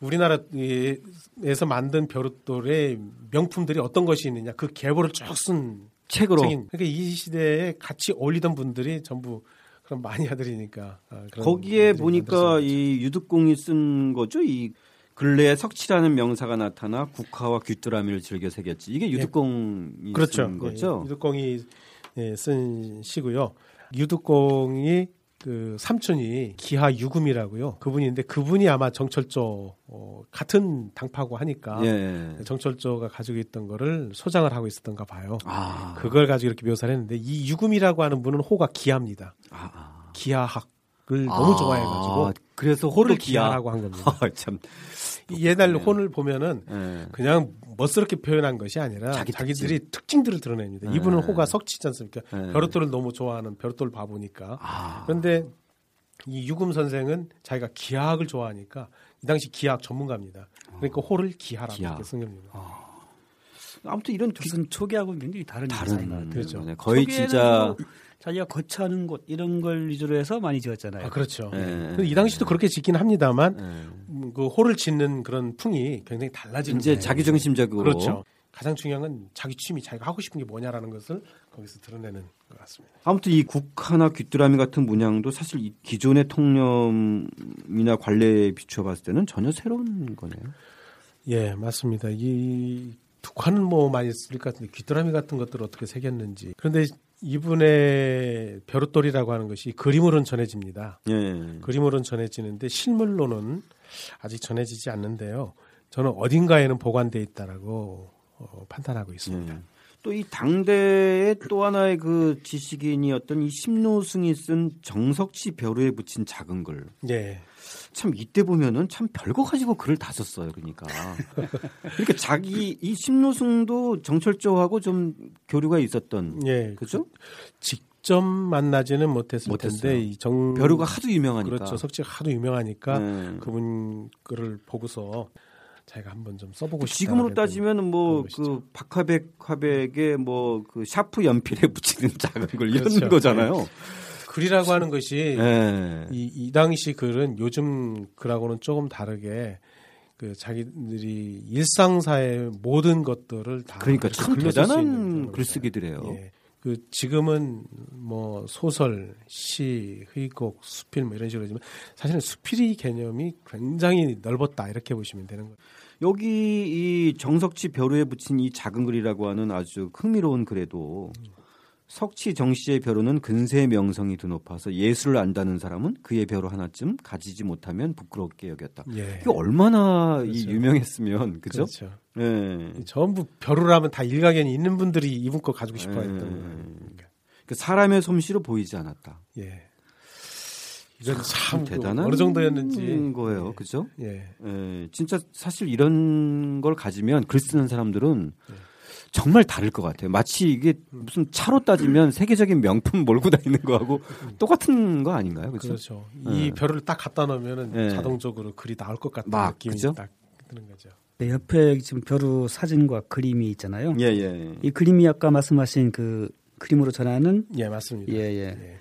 우리나라에서 만든 벼룩돌의 명품들이 어떤 것이 있느냐 그 계보를 쭉 쓴 책으로. 책인. 그러니까 이 시대에 같이 어울리던 분들이 전부 그런 마니아들이니까. 아, 거기에 보니까 이 유득공이 쓴 거죠. 이 근래에 석치라는 명사가 나타나 국화와 귀뚜라미를 즐겨 새겼지. 이게 예. 유득공이 예. 그렇죠. 쓴 거죠. 예. 유득공이 예, 쓴 시고요. 유득공이 그 삼촌이 기하 유금이라고요. 그분인데 그분이 아마 정철조 어, 같은 당파고 하니까 예. 정철조가 가지고 있던 거를 소장을 하고 있었던가 봐요. 아. 그걸 가지고 이렇게 묘사를 했는데 이 유금이라고 하는 분은 호가 기하입니다. 아. 아. 기하학을 아. 너무 좋아해가지고 그래서 호를 기하라고 한 겁니다. [laughs] 아, 참 옛날 네. 혼을 보면은 네. 그냥 멋스럽게 표현한 것이 아니라 자기 자기 들이 특징. 특징들을 드러냅니다. 네. 이분은 호가 석치지 않습니까? 네. 벼룩돌을 너무 좋아하는 벼룩돌 바보니까. 아. 그런데 이 유금 선생은 자기가 기하학을 좋아하니까 이 당시 기하학 전문가입니다. 그러니까 호를 기하라고 기하. 이렇게 쓴 겁니다. 아. 아무튼 이런 무슨 초기하고 굉장히 다른 다른 그렇죠. 네, 거의 진짜 자기가 거처하는 곳 이런 걸 위주로 해서 많이 지었잖아요. 아, 그렇죠. 네. 이 당시도 그렇게 짓긴 합니다만 네. 그 호를 짓는 그런 풍이 굉장히 달라지는 이제 자기 중심적으로 그렇죠. 가장 중요한 건 자기 취미, 자기가 하고 싶은 게 뭐냐라는 것을 거기서 드러내는 것 같습니다. 아무튼 이 국화나 귀뚜라미 같은 문양도 사실 이 기존의 통념이나 관례에 비추어 봤을 때는 전혀 새로운 거네요. 예, 맞습니다. 이 국화는 뭐 많이 쓸 것 같은데 귀뚜라미 같은 것들을 어떻게 새겼는지. 그런데 이분의 벼룩돌이라고 하는 것이 그림으로는 전해집니다. 예. 그림으로는 전해지는데 실물로는 아직 전해지지 않는데요. 저는 어딘가에는 보관돼 있다라고 어, 판단하고 있습니다. 예. 또이 당대의 또 하나의 그 지식인이었던 이 심노승이 쓴 정석치 벼루에 붙인 작은 글. 예. 참 이때 보면은 참 별거 가지고 글을 다 썼어요. 그러니까. 그러니까 자기 이 심노승도 정철조하고 좀 교류가 있었던. 예. 그죠? 직접 만나지는 못했을 못했어요. 텐데 이 정. 벼루가 하도 유명하니까. 그렇죠. 석지가 하도 유명하니까 네. 그분 글을 보고서 자기가 한번 좀 써보고 싶다. 지금으로 따지면 뭐그 박화백 화백의 뭐 그 샤프 연필에 붙이는 작은 걸 이런 그렇죠. 거잖아요. 네. 글이라고 하는 것이 네. 이, 이 당시 글은 요즘 글하고는 조금 다르게 그 자기들이 일상사의 모든 것들을 다 그러니까 참 대단한 글쓰기들이에요. 예. 그 지금은 뭐 소설, 시, 회곡, 수필 뭐 이런 식으로지만 사실은 수필의 개념이 굉장히 넓었다 이렇게 보시면 되는 거예요. 여기 이 정석치 벼루에 붙인 이 작은 글이라고 하는 아주 흥미로운 글에도 음. 석치 정씨의 벼루는 근세의 명성이 드높아서 예술을 안다는 사람은 그의 벼루 하나쯤 가지지 못하면 부끄럽게 여겼다. 예. 이게 얼마나 그렇죠. 유명했으면 그죠? 그렇죠. 예. 전부 벼루라면 다 일가견이 있는 분들이 이분 거 가지고 싶어 했던 예. 그러니까. 그 사람의 솜씨로 보이지 않았다. 예. 이건 참, 참 대단한 어느 정도였는지 거예요, 그죠? 예. 예. 진짜 사실 이런 걸 가지면 글 쓰는 사람들은. 예. 정말 다를 것 같아요. 마치 이게 무슨 차로 따지면 세계적인 명품 몰고 다니는 거하고 똑같은 거 아닌가요? 그렇죠. 그렇죠. 이 네. 별을 딱 갖다 놓으면 네. 자동적으로 글이 나올 것 같은 막, 느낌이 그죠? 딱 드는 거죠. 네, 옆에 지금 벼루 사진과 그림이 있잖아요. 예, 예. 이 그림이 아까 말씀하신 그 그림으로 전하는 예, 맞습니다. 예, 예. 예.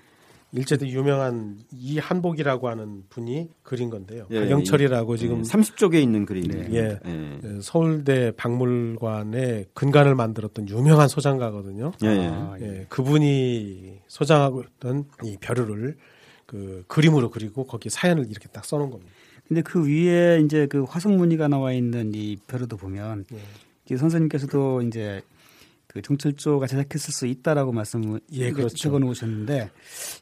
일제도 유명한 이 한복이라고 하는 분이 그린 건데요. 예, 박영철이라고 예, 지금 30쪽에 있는 그림이에요. 예, 예. 예. 서울대 박물관에 근간을 만들었던 유명한 소장가거든요. 예, 예. 아, 예. 그분이 소장하고 있던 이 벼루를 그 그림으로 그리고 거기에 사연을 이렇게 딱 써놓은 겁니다. 근데 그 위에 이제 그 화성 무늬가 나와 있는 이 벼루도 보면 예. 선생님께서도 이제 그 정철조가 제작했을 수 있다라고 말씀을 예, 그렇죠. 적어 놓으셨는데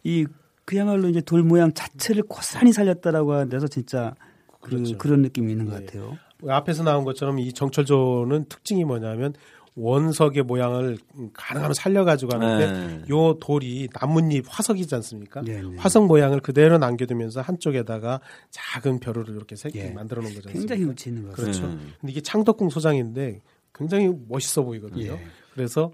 이 그야말로 이제 돌 모양 자체를 고스란히 살렸다라고 하는 데서 진짜 그, 그렇죠. 그런 느낌이 있는 것 예. 같아요. 앞에서 나온 것처럼 이 정철조는 특징이 뭐냐면 원석의 모양을 가능하면 살려가지고 하는데 네. 요 돌이 나뭇잎 화석이지 않습니까? 네, 네. 화석 모양을 그대로 남겨두면서 한쪽에다가 작은 벼루를 이렇게 색 예. 만들어 놓은 거죠. 굉장히 위치 있는 거죠. 그렇죠. 네. 근데 이게 창덕궁 소장인데 굉장히 멋있어 보이거든요. 예. 그래서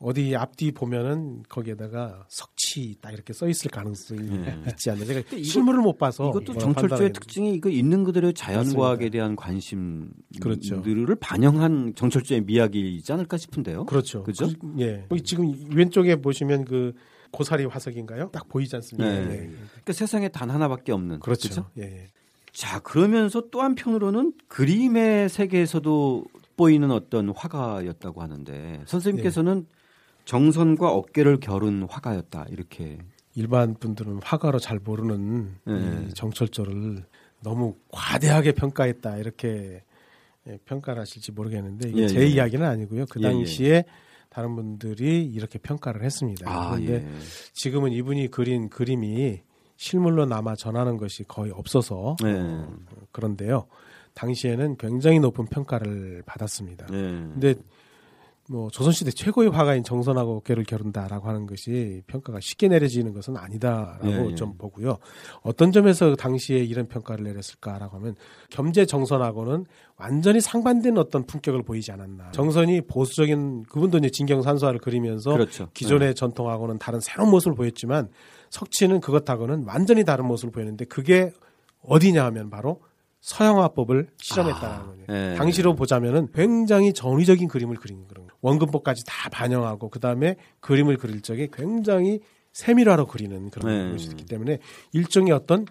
어디 앞뒤 보면은 거기에다가 석치 딱 이렇게 써 있을 가능성이 네. 있지 않나. 제가 실물을 못 봐서 이것도 정철조의 특징이 이거 있는 그대로 자연과학에 대한 관심들을 그렇죠. 반영한 정철조의 미학이지 않을까 싶은데요. 그렇죠. 그죠? 그, 예. 지금 왼쪽에 보시면 그 고사리 화석인가요? 딱 보이지 않습니까? 네. 네. 그러니까 세상에 단 하나밖에 없는. 그렇죠. 그렇죠? 예. 자 그러면서 또 한편으로는 그림의 세계에서도 보이는 어떤 화가였다고 하는데 선생님께서는 네. 정선과 어깨를 겨룬 화가였다 이렇게 일반 분들은 화가로 잘 모르는 네. 정철조를 너무 과대하게 평가했다 이렇게 예, 평가를 하실지 모르겠는데 이게 예, 제 예. 이야기는 아니고요. 그 예, 예. 당시에 다른 분들이 이렇게 평가를 했습니다. 아, 그런데 예. 지금은 이분이 그린 그림이 실물로 남아 전하는 것이 거의 없어서 어, 그런데요. 당시에는 굉장히 높은 평가를 받았습니다. 근데 뭐 조선시대 최고의 화가인 정선하고 어깨를 겨룬다라고 하는 것이 평가가 쉽게 내려지는 것은 아니다라고 예, 예. 좀 보고요. 어떤 점에서 당시에 이런 평가를 내렸을까라고 하면 겸재 정선하고는 완전히 상반된 어떤 품격을 보이지 않았나. 정선이 보수적인 그분도 이제 진경산수화를 그리면서 그렇죠. 기존의 네. 전통하고는 다른 새로운 모습을 보였지만 석치는 그것하고는 완전히 다른 모습을 보였는데 그게 어디냐 하면 바로 서양화법을 실험했다는 아, 거예요. 네. 당시로 보자면은 굉장히 전위적인 그림을 그린 그런 거. 원근법까지 다 반영하고 그 다음에 그림을 그릴 적에 굉장히 세밀화로 그리는 그런 네. 것이기 때문에 일종의 어떤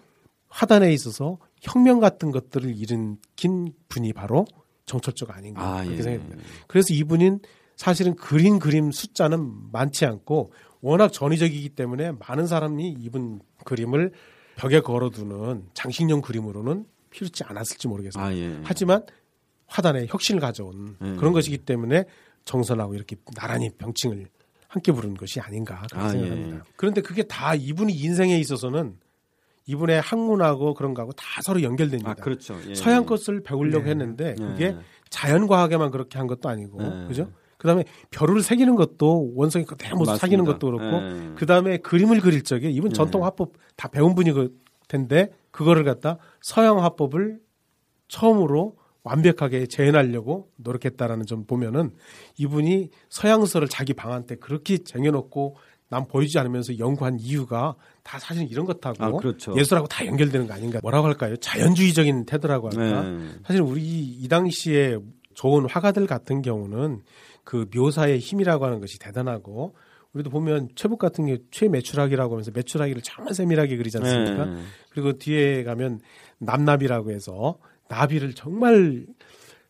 화단에 있어서 혁명 같은 것들을 일으킨 분이 바로 정철조가 아닌가 아, 그렇게 예. 생각합니다. 그래서 이분인 사실은 그린 그림 숫자는 많지 않고 워낙 전위적이기 때문에 많은 사람이 이분 그림을 벽에 걸어두는 장식용 그림으로는 필요치 않았을지 모르겠습니다. 아, 예. 하지만 화단에 혁신을 가져온 예. 그런 것이기 때문에 정선하고 이렇게 나란히 병칭을 함께 부른 것이 아닌가 그렇게 아, 생각합니다. 예. 그런데 그게 다 이분의 인생에 있어서는 이분의 학문하고 그런 거하고 다 서로 연결됩니다. 아, 그렇죠. 예. 서양 것을 배우려고 예. 했는데 예. 그게 자연과학에만 그렇게 한 것도 아니고 예. 그죠? 그다음에 별을 새기는 것도 원성이 그대로 모습 사기는 것도 그렇고 그다음에 그림을 그릴 적에 이분 전통 화법 다 배운 분이 그 텐데 그거를 갖다 서양 화법을 처음으로 완벽하게 재현하려고 노력했다라는 점 보면은 이분이 서양서를 자기 방한 때 그렇게 쟁여놓고 남 보이지 않으면서 연구한 이유가 다 사실 이런 것하고 아, 그렇죠. 예술하고 다 연결되는 거 아닌가 뭐라고 할까요? 자연주의적인 태도라고 할까? 네. 사실 우리 이 당시에 좋은 화가들 같은 경우는 그 묘사의 힘이라고 하는 것이 대단하고 우리도 보면 최북 같은 게 최매출하기라고 하면서 매출하기를 정말 세밀하게 그리지 않습니까? 네. 그리고 뒤에 가면 남나비라고 해서 나비를 정말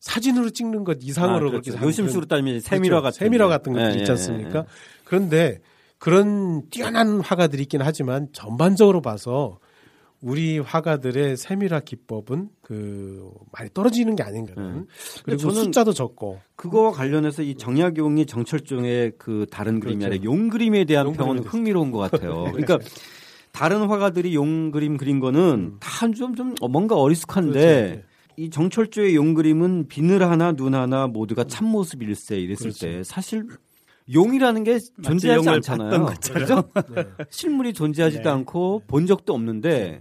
사진으로 찍는 것 이상으로 아, 그렇죠. 그렇게 요심수로 따지면 세밀화 그렇죠. 같은 세밀화 같은 것도 네, 있지 않습니까? 네, 그런데 그런 뛰어난 화가들이 있긴 하지만 전반적으로 봐서 우리 화가들의 세밀화 기법은 그 많이 떨어지는 게 아닌가는 음. 그리고 숫자도 적고 그거와 관련해서 이 정약용이 정철종의 그 다른 그림이 그렇죠. 아니라 용 그림에 대한 평은 흥미로운 것 같아요. [laughs] 그러니까 다른 화가들이 용 그림 그린 거는 음. 다좀 좀 뭔가 어리숙한데 그렇죠. 이 정철조의 용 그림은 비늘 하나 눈 하나 모두가 참 모습일세 이랬을 그렇죠. 때 사실 용이라는 게 존재하지 않잖아요. 그렇죠? [laughs] 네. 실물이 존재하지도 네. 않고 본 적도 없는데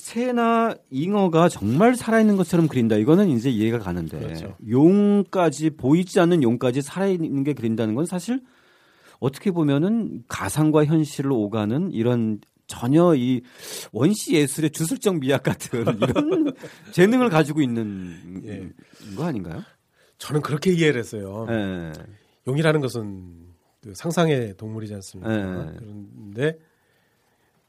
새나 잉어가 정말 살아있는 것처럼 그린다. 이거는 이제 이해가 가는데 그렇죠. 용까지 보이지 않는 용까지 살아있는 게 그린다는 건 사실 어떻게 보면은 가상과 현실을 오가는 이런 전혀 이 원시 예술의 주술적 미학 같은 [laughs] 이런 재능을 가지고 있는 예. 거 아닌가요? 저는 그렇게 이해를 했어요. 예. 용이라는 것은 그 상상의 동물이지 않습니까? 예. 그런데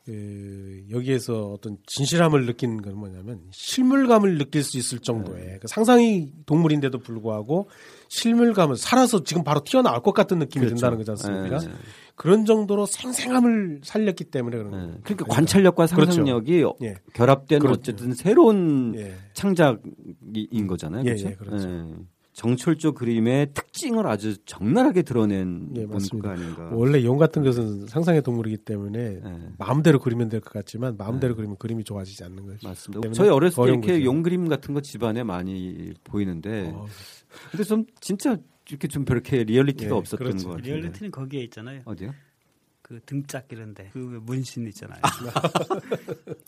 그 여기에서 어떤 진실함을 느낀 건 뭐냐면 실물감을 느낄 수 있을 정도의 네. 그 상상이 동물인데도 불구하고 실물감을 살아서 지금 바로 튀어나올 것 같은 느낌이 그렇죠. 든다는 거지 않습니까? 네. 그런 정도로 생생함을 살렸기 때문에 그런. 네. 그러니까 관찰력과 그렇죠. 상상력이 그렇죠. 예. 결합된 그렇죠. 어쨌든 새로운 예. 창작인 거잖아요. 예, 그렇죠. 예, 그렇죠. 정철조 그림의 특징을 아주 적나라하게 드러낸 네, 맞습니다. 아닌가. 원래 용 같은 것은 상상의 동물이기 때문에 네. 마음대로 그리면 될 것 같지만 마음대로 네. 그리면 그림이 좋아지지 않는 거죠. 맞습니다. 저희 어렸을 때 이렇게 거죠. 용 그림 같은 거 집안에 많이 보이는데 어. 근데 좀 진짜 이렇게 좀 그렇게 리얼리티가 네, 없었던 그렇죠. 것 같아요. 리얼리티는 거기에 있잖아요. 어디요? 그 등짝 이런데 그 문신 있잖아요. [laughs] [laughs]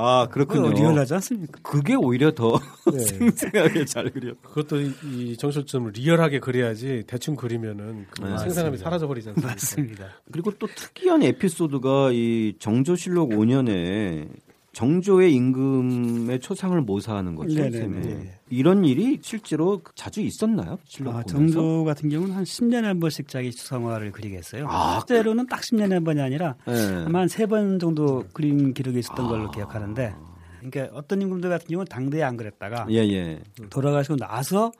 아 그렇군요. 리얼하지 않습니까? 그게 오히려 더 [laughs] 네. 생생하게 잘 그려. 그것도 이 정철점 리얼하게 그려야지 대충 그리면은 그 네, 생생함이 사라져 버리지 않습니까? 맞습니다. 그리고 또 특이한 에피소드가 이 정조실록 5년에 정조의 임금의 초상을 모사하는 거죠. 네 네. 이런 일이 실제로 자주 있었나요? 아, 정조 같은 경우는 한 10년에 한 번씩 자기 추상화를 그리게 했어요. 아, 실제로는 딱 10년에 한 번이 아니라 네. 아마 한 세 번 정도 그림 기록이 있었던 아. 걸로 기억하는데 그러니까 어떤 임금들 같은 경우는 당대에 안 그랬다가 예, 예. 돌아가시고 나서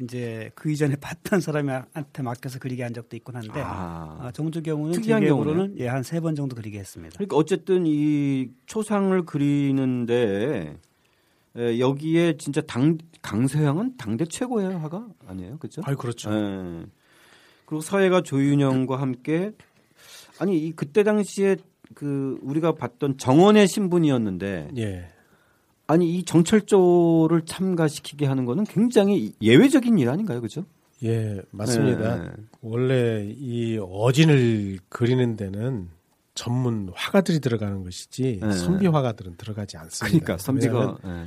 이제 그 이전에 봤던 사람한테 맡겨서 그리게 한 적도 있곤 한데 아, 아 정주 경우는 특이한 경우로는 예, 한 세 번 정도 그리게 했습니다. 그러니까 어쨌든 이 초상을 그리는데 에, 여기에 진짜 당 강서양은 당대 최고의 화가 아니에요, 그렇죠? 아, 그렇죠. 에, 그리고 서해가 조윤영과 함께 아니 이 그때 당시에 그 우리가 봤던 정원의 신분이었는데 예. 아니 이 정철조를 참가시키게 하는 거는 굉장히 예외적인 일 아닌가요, 그죠? 예, 맞습니다. 네. 원래 이 어진을 그리는 데는 전문 화가들이 들어가는 것이지 네. 선비 화가들은 들어가지 않습니다. 그러니까 선비가 네.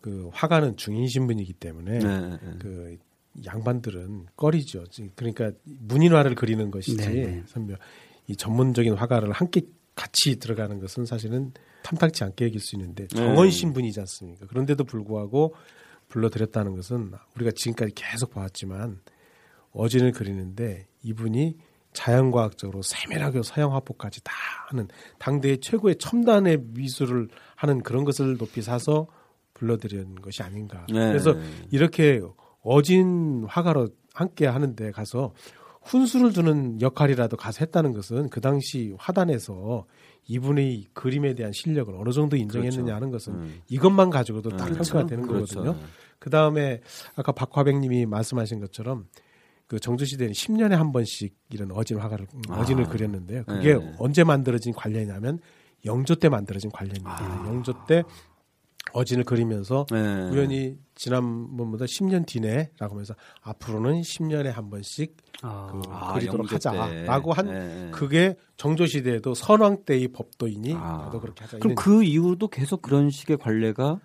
그 화가는 중인 신 분이기 때문에 네, 네. 그 양반들은 꺼리죠. 그러니까 문인화를 그리는 것이지 네, 선비 이 전문적인 화가를 함께 같이 들어가는 것은 사실은 탐탁치 않게 여길 수 있는데 네. 정원 신 분이지 않습니까? 그런데도 불구하고 불러드렸다는 것은 우리가 지금까지 계속 봐왔지만 어진을 그리는데 이분이 자연과학적으로 세밀하게 서양 화법까지 다 하는 당대의 최고의 첨단의 미술을 하는 그런 것을 높이 사서 불러드린 것이 아닌가. 네. 그래서 이렇게 어진 화가로 함께 하는데 가서 훈수를 두는 역할이라도 가서 했다는 것은 그 당시 화단에서 이분의 그림에 대한 실력을 어느 정도 인정했느냐 그렇죠. 하는 것은 음. 이것만 가지고도 딱 음. 평가가 되는 그렇죠. 거거든요. 그 다음에 아까 박화백님이 말씀하신 것처럼 그 정주시대는 10년에 한 번씩 이런 어진 화가를 아. 어진을 그렸는데요. 그게 네. 언제 만들어진 관련이냐면 영조 때 만들어진 관련입니다. 아. 영조 때 어진을 그리면서 네. 우연히 지난번보다 10년 뒤네라고 하면서 앞으로는 10년에 한 번씩 아. 그 아, 그리도록 하자라고 한 네. 그게 정조 시대에도 선왕 때의 법도이니 아. 나도 그렇게 하자. 그럼 그 이후도 계속 그런 식의 관례가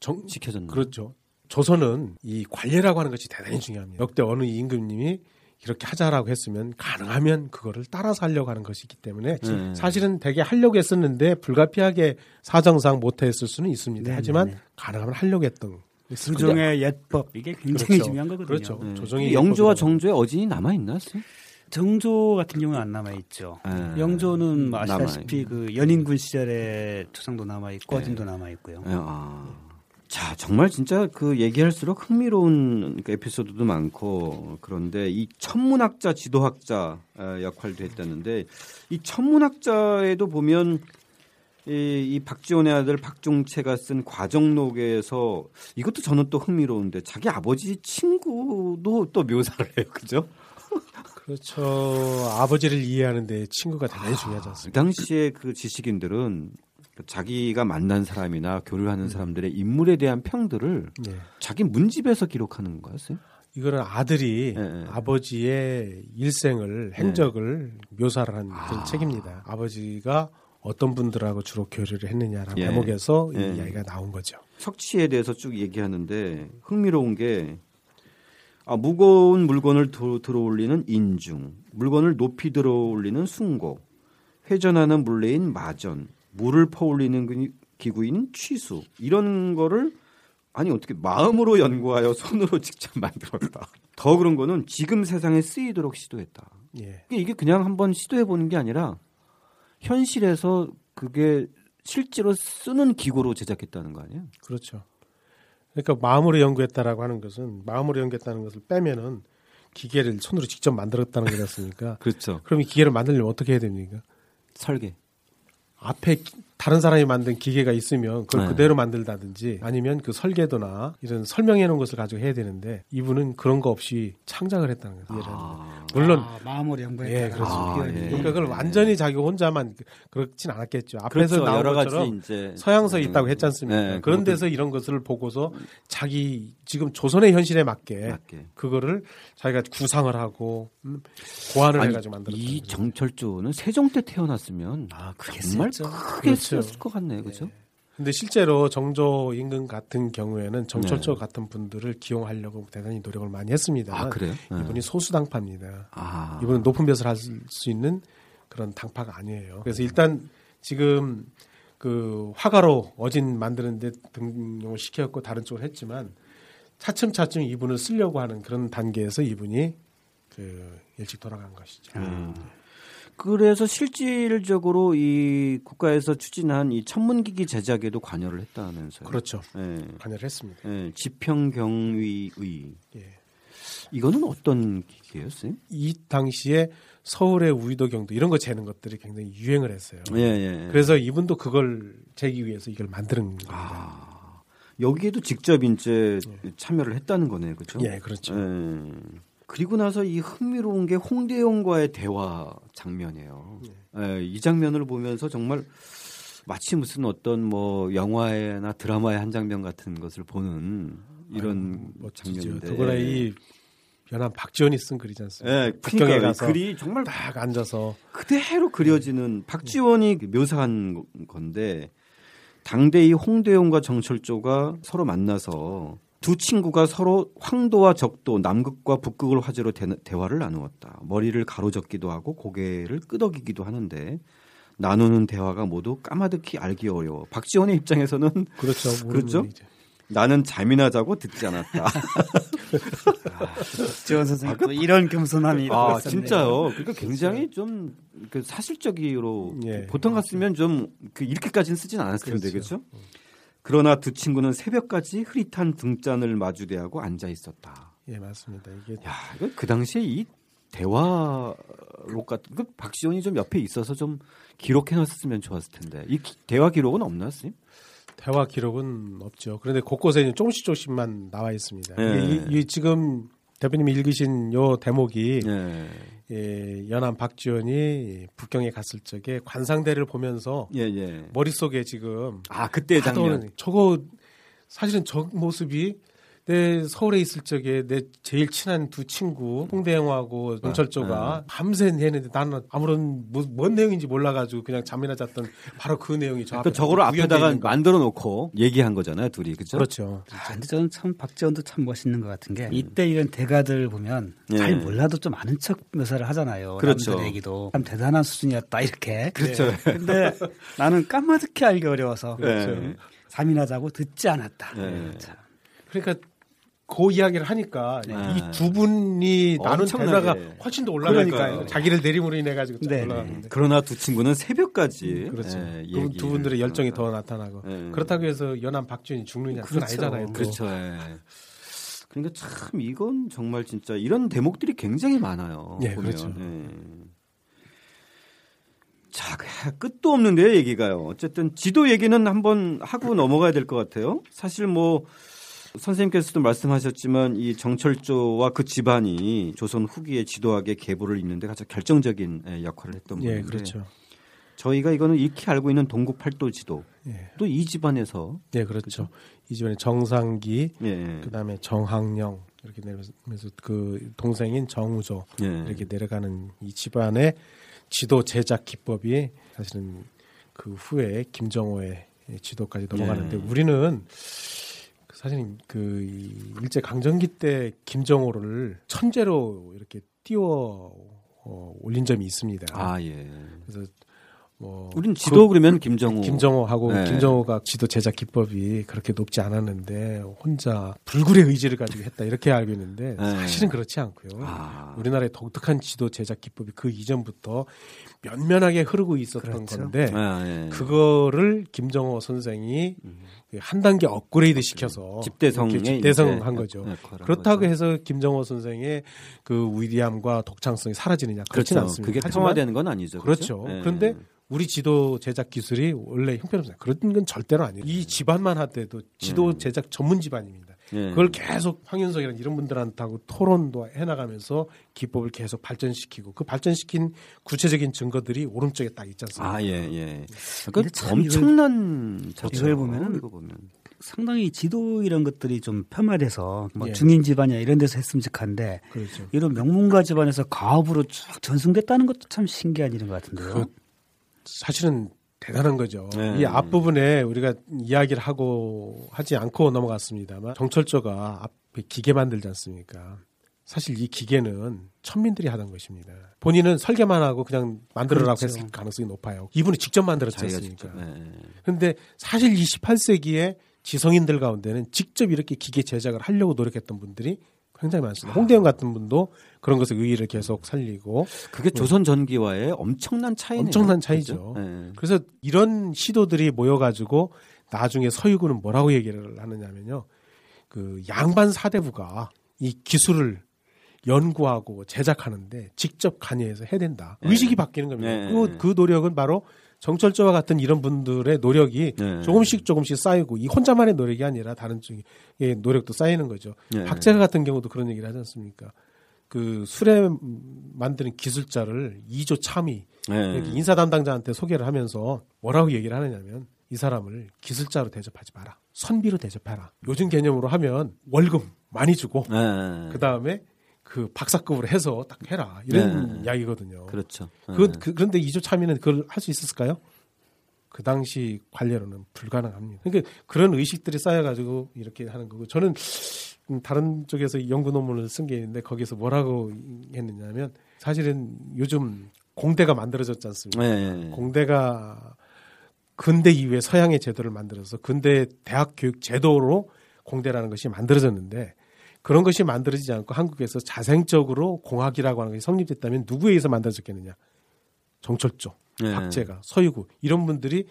정, 지켜졌나요? 그렇죠. 조선은 이 관례라고 하는 것이 대단히 중요합니다. 역대 어느 임금님이 이렇게 하자라고 했으면 가능하면 그거를 따라서 하려고 하는 것이기 때문에 네. 사실은 되게 하려고 했었는데 불가피하게 사정상 못했을 수는 있습니다. 네, 하지만 네, 네. 가능하면 하려고 했던 조정의 예법 이게 굉장히 그렇죠. 중요한 거거든요. 그렇죠. 네. 조정의 영조와 정조의 어진이 남아 있나? 정조 같은 경우는 안 남아 있죠. 네. 영조는 뭐 아시다시피 그 연인군 시절의 초상도 남아 있고 네. 어진도 남아 있고요. 아. 자, 정말 진짜 그 얘기할수록 흥미로운 그 에피소드도 많고 그런데 이 천문학자 지도학자 어, 역할도 했다는데 이 천문학자에도 보면 이, 이 박지원의 아들 박종채가 쓴 과정록에서 이것도 저는 또 흥미로운데 자기 아버지 친구도 또 묘사를 해요. 그죠? 그렇죠. 아버지를 이해하는데 친구가 대단히 중요하지 않습니까? 그 당시에 그 지식인들은 자기가 만난 사람이나 교류하는 음. 사람들의 인물에 대한 평들을 네. 자기 문집에서 기록하는 거였어요? 이거는 아들이 네, 네. 아버지의 일생을 행적을 묘사를 한 아. 책입니다. 아버지가 어떤 분들하고 주로 교류를 했느냐라는 예. 대목에서 예. 이 이야기가 나온 거죠. 석치에 대해서 쭉 얘기하는데 흥미로운 게 아, 무거운 물건을 도, 들어올리는 인중, 물건을 높이 들어올리는 숭고, 회전하는 물레인 마전, 물을 퍼올리는 기구인 취수 이런 거를 아니 어떻게 마음으로 연구하여 손으로 [laughs] 직접 만들었다. 더 그런 거는 지금 세상에 쓰이도록 시도했다. 예. 이게 그냥 한번 시도해 보는 게 아니라 현실에서 그게 실제로 쓰는 기구로 제작했다는 거 아니에요? 그렇죠. 그러니까 마음으로 연구했다라고 하는 것은 마음으로 연구했다는 것을 빼면은 기계를 손으로 직접 만들었다는 거지 않습니까? [laughs] 그렇죠. 그럼 이 기계를 만들려면 어떻게 해야 됩니까? 설계. 앞에 다른 사람이 만든 기계가 있으면 그걸 네. 그대로 만들다든지 아니면 그 설계도나 이런 설명해 놓은 것을 가지고 해야 되는데 이분은 그런 거 없이 창작을 했다는 거예요. 아. 물론 아, 마음으로 연구했다. 예, 그렇죠. 아, 예. 그러니까 그걸 완전히 자기 혼자만 그렇진 않았겠죠. 앞에서 그렇죠. 나온 것처럼 서양서 에 음, 있다고 했지 않습니까? 네, 그런 데서 이런 것을 보고서 자기 지금 조선의 현실에 맞게, 맞게. 그거를 자기가 구상을 하고 음, 고안을 아니, 해가지고 만들었다. 이 정철조는 세종 때 태어났으면 아, 정말 크게 그렇죠. 쓰였을 것 같네요, 그죠? 네. 근데 실제로 정조 임금 같은 경우에는 정철조 네. 같은 분들을 기용하려고 대단히 노력을 많이 했습니다. 아, 그래요? 네. 이분이 소수 당파입니다. 아. 이분은 높은 벼슬 할 수 있는 그런 당파가 아니에요. 그래서 일단 지금 그 화가로 어진 만드는데 등용을 시켰고 다른 쪽을 했지만 차츰차츰 이분을 쓰려고 하는 그런 단계에서 이분이 그 일찍 돌아간 것이죠. 음. 그래서 실질적으로 이 국가에서 추진한 이 천문기기 제작에도 관여를 했다면서요. 그렇죠. 네. 관여를 했습니다. 네. 지평경위의. 예. 이거는 어떤 기기예요, 쌤? 이 당시에 서울의 우이도 경도 이런 거 재는 것들이 굉장히 유행을 했어요. 예, 예, 예. 그래서 이분도 그걸 재기 위해서 이걸 만드는 겁니다. 아, 여기에도 직접 이제 예. 참여를 했다는 거네요, 그렇죠? 예, 그렇죠. 예. 그리고 나서 이 흥미로운 게 홍대영과의 대화 장면이에요. 네. 예, 이 장면을 보면서 정말 마치 무슨 어떤 뭐 영화나 드라마의 한 장면 같은 것을 보는 이런 아유, 장면인데. 더구나 이 연한 박지원이 쓴 글이지 않습니까? 네, 북경에 가서 글이 정말 딱 앉아서 그대로 그려지는 박지원이 묘사한 건데 당대의 홍대용과 정철조가 서로 만나서 두 친구가 서로 황도와 적도, 남극과 북극을 화제로 대, 화를 나누었다. 머리를 가로젓기도 하고 고개를 끄덕이기도 하는데 나누는 대화가 모두 까마득히 알기 어려워. 박지원의 입장에서는 그렇죠. 그렇죠. 나는 잠이나 자고 듣지 않았다. 지원 선생님 아, 그, 이런 겸손함이 아 진짜요. 그러니까 굉장히 좀그 사실적으로 예. 보통 같으면 좀그 이렇게까지는 쓰진 않았을 텐데 그렇죠. 그렇죠? 그러나 두 친구는 새벽까지 흐릿한 등잔을 마주대하고 앉아 있었다. 예, 맞습니다. 이게 야, 이거 그 당시에 이 대화록 같은 그 박시원이 좀 옆에 있어서 좀 기록해 놨으면 좋았을 텐데 이 기, 대화 기록은 없나요, 쌤? 대화 기록은 없죠. 그런데 곳곳에 조금씩 조금씩만 나와 있습니다. 네. 이, 이, 지금 대표님이 읽으신 요 대목이 네. 예, 연안 박지원이 북경에 갔을 적에 관상대를 보면서 예, 예. 머릿속에 지금 아 그때 장면 저거 사실은 저 모습이 내 서울에 있을 적에 내 제일 친한 두 친구 홍대영하고 정철조가 네. 밤새 내는데 나는 아무런 뭐, 뭔 내용인지 몰라가지고 그냥 잠이나 잤던 바로 그 내용이 저 그러니까 저거를 앞에다가 만들어 놓고 얘기한 거잖아요 둘이 그죠? 그렇죠. 아, 근데 저는 참 박지원도 참 멋있는 것 같은 게 이때 이런 대가들 보면 네. 잘 몰라도 좀 아는 척 묘사를 하잖아요. 그렇죠. 남들 얘기도 참 대단한 수준이었다 이렇게. 그렇죠. 네. 근데 나는 까마득히 알기 어려워서 그렇죠. 잠이나 자고 듣지 않았다. 네. 그러니까 그 이야기를 하니까 네. 이두 분이 나눈 대사가 훨씬 더 올라가니까요. 자기를 내림으로 인해 가지고 네. 올라가는데. 그러나 두 친구는 새벽까지 음, 그렇죠. 네, 그두 분들의 열정이 더 나타나고 네. 그렇다고 해서 연한 박지원이 죽느냐 그건 그렇죠. 아니잖아요. 그렇죠. 네. 그러니까 참 이건 정말 진짜 이런 대목들이 굉장히 많아요. 예, 보면. 그렇죠. 네. 자, 끝도 없는데요, 얘기가요. 어쨌든 지도 얘기는 한번 하고 넘어가야 될 것 같아요. 사실 뭐 선생님께서도 말씀하셨지만 이 정철조와 그 집안이 조선 후기의 지도학의 계보를 잇는데 가장 결정적인 예, 역할을 했던 분인데 예, 그렇죠. 저희가 이거는 익히 알고 있는 동국 팔도 지도 예. 또이 집안에서 네 그렇죠. 그렇죠? 이 집안에 정상기 예. 그다음에 정학령 이렇게 내려면서 그 동생인 정우조 예. 이렇게 내려가는 이 집안의 지도 제작 기법이 사실은 그 후에 김정호의 지도까지 넘어가는데 예. 우리는 사실 그 일제 강점기 때 김정호를 천재로 이렇게 띄워 어, 올린 점이 있습니다. 아 예. 그래서 뭐 우린 지도 그, 그러면 김정호 김정호하고 네. 김정호가 지도 제작 기법이 그렇게 높지 않았는데 혼자 불굴의 의지를 가지고 했다 이렇게 알고 있는데 네. 사실은 그렇지 않고요. 아. 우리나라의 독특한 지도 제작 기법이 그 이전부터 면면하게 흐르고 있었던 그렇죠. 건데 아, 예. 그거를 김정호 선생이 음. 한 단계 업그레이드 시켜서 집대성에 집대성한 거죠. 네, 그렇다고 거죠. 해서 김정호 선생의 그 위대함과 독창성이 사라지느냐 그렇지는 그렇죠. 않습니다. 그게 평화되는 건 아니죠. 그렇죠. 그렇죠. 네. 그런데 우리 지도 제작 기술이 원래 형편없어요. 그런 건 절대로 아니에요. 이 집안만 하더라도 지도 음. 제작 전문 집안입니다. 예. 그걸 계속 황윤석이랑 이런 분들한테하고 토론도 해나가면서 기법을 계속 발전시키고 그 발전시킨 구체적인 증거들이 오른쪽에 딱 있지 않습니까? 아, 예, 예. 그러니까 엄청난 이걸 보면은 이거 보면 상당히 지도 이런 것들이 좀 폄하돼서 뭐 예. 중인 집안이야 이런 데서 했으면 좋겠는데 그렇죠. 이런 명문가 집안에서 가업으로 쭉 전승됐다는 것도 참 신기한 일인 것 같은데요. 그 사실은 대단한 거죠. 네. 이 앞부분에 우리가 이야기를 하고 하지 않고 넘어갔습니다만 정철조가 앞에 기계 만들지 않습니까? 사실 이 기계는 천민들이 하던 것입니다. 본인은 설계만 하고 그냥 만들어라고 그렇죠. 했을 가능성이 높아요. 이분이 직접 만들었지 않습니까? 그런데 네. 사실 이 18세기에 지성인들 가운데는 직접 이렇게 기계 제작을 하려고 노력했던 분들이 굉장히 많습니다. 홍대영 같은 분도 그런 것을 의의를 계속 살리고 그게 조선 전기와의 엄청난 차이네요. 엄청난 차이죠. 네. 그래서 이런 시도들이 모여가지고 나중에 서유구는 뭐라고 얘기를 하느냐면요. 그 양반 사대부가 이 기술을 연구하고 제작하는데 직접 관여해서 해야 된다. 네. 의식이 바뀌는 겁니다. 네. 그, 그 노력은 바로 정철조와 같은 이런 분들의 노력이 네. 조금씩 조금씩 쌓이고 이 혼자만의 노력이 아니라 다른 쪽의 노력도 쌓이는 거죠. 네. 박재가 같은 경우도 그런 얘기를 하지 않습니까? 그 술에 만드는 기술자를 이조 참이 네. 인사 담당자한테 소개를 하면서 뭐라고 얘기를 하느냐면 이 사람을 기술자로 대접하지 마라. 선비로 대접해라. 요즘 개념으로 하면 월급 많이 주고 네. 그 다음에 그 박사급으로 해서 딱 해라 이런 네. 이야기거든요. 그렇죠. 그, 그, 그런데 이조 참이는 그걸 할 수 있었을까요? 그 당시 관례로는 불가능합니다. 그러니까 그런 의식들이 쌓여가지고 이렇게 하는 거고 저는 다른 쪽에서 연구 논문을 쓴 게 있는데 거기서 뭐라고 했느냐면 사실은 요즘 공대가 만들어졌지 않습니까? 네. 공대가 근대 이후에 서양의 제도를 만들어서 근대 대학 교육 제도로 공대라는 것이 만들어졌는데 그런 것이 만들어지지 않고 한국에서 자생적으로 공학이라고 하는 것이 성립됐다면 누구에 의해서 만들어졌겠느냐? 정철조, 네. 박재가, 서유구 이런 분들이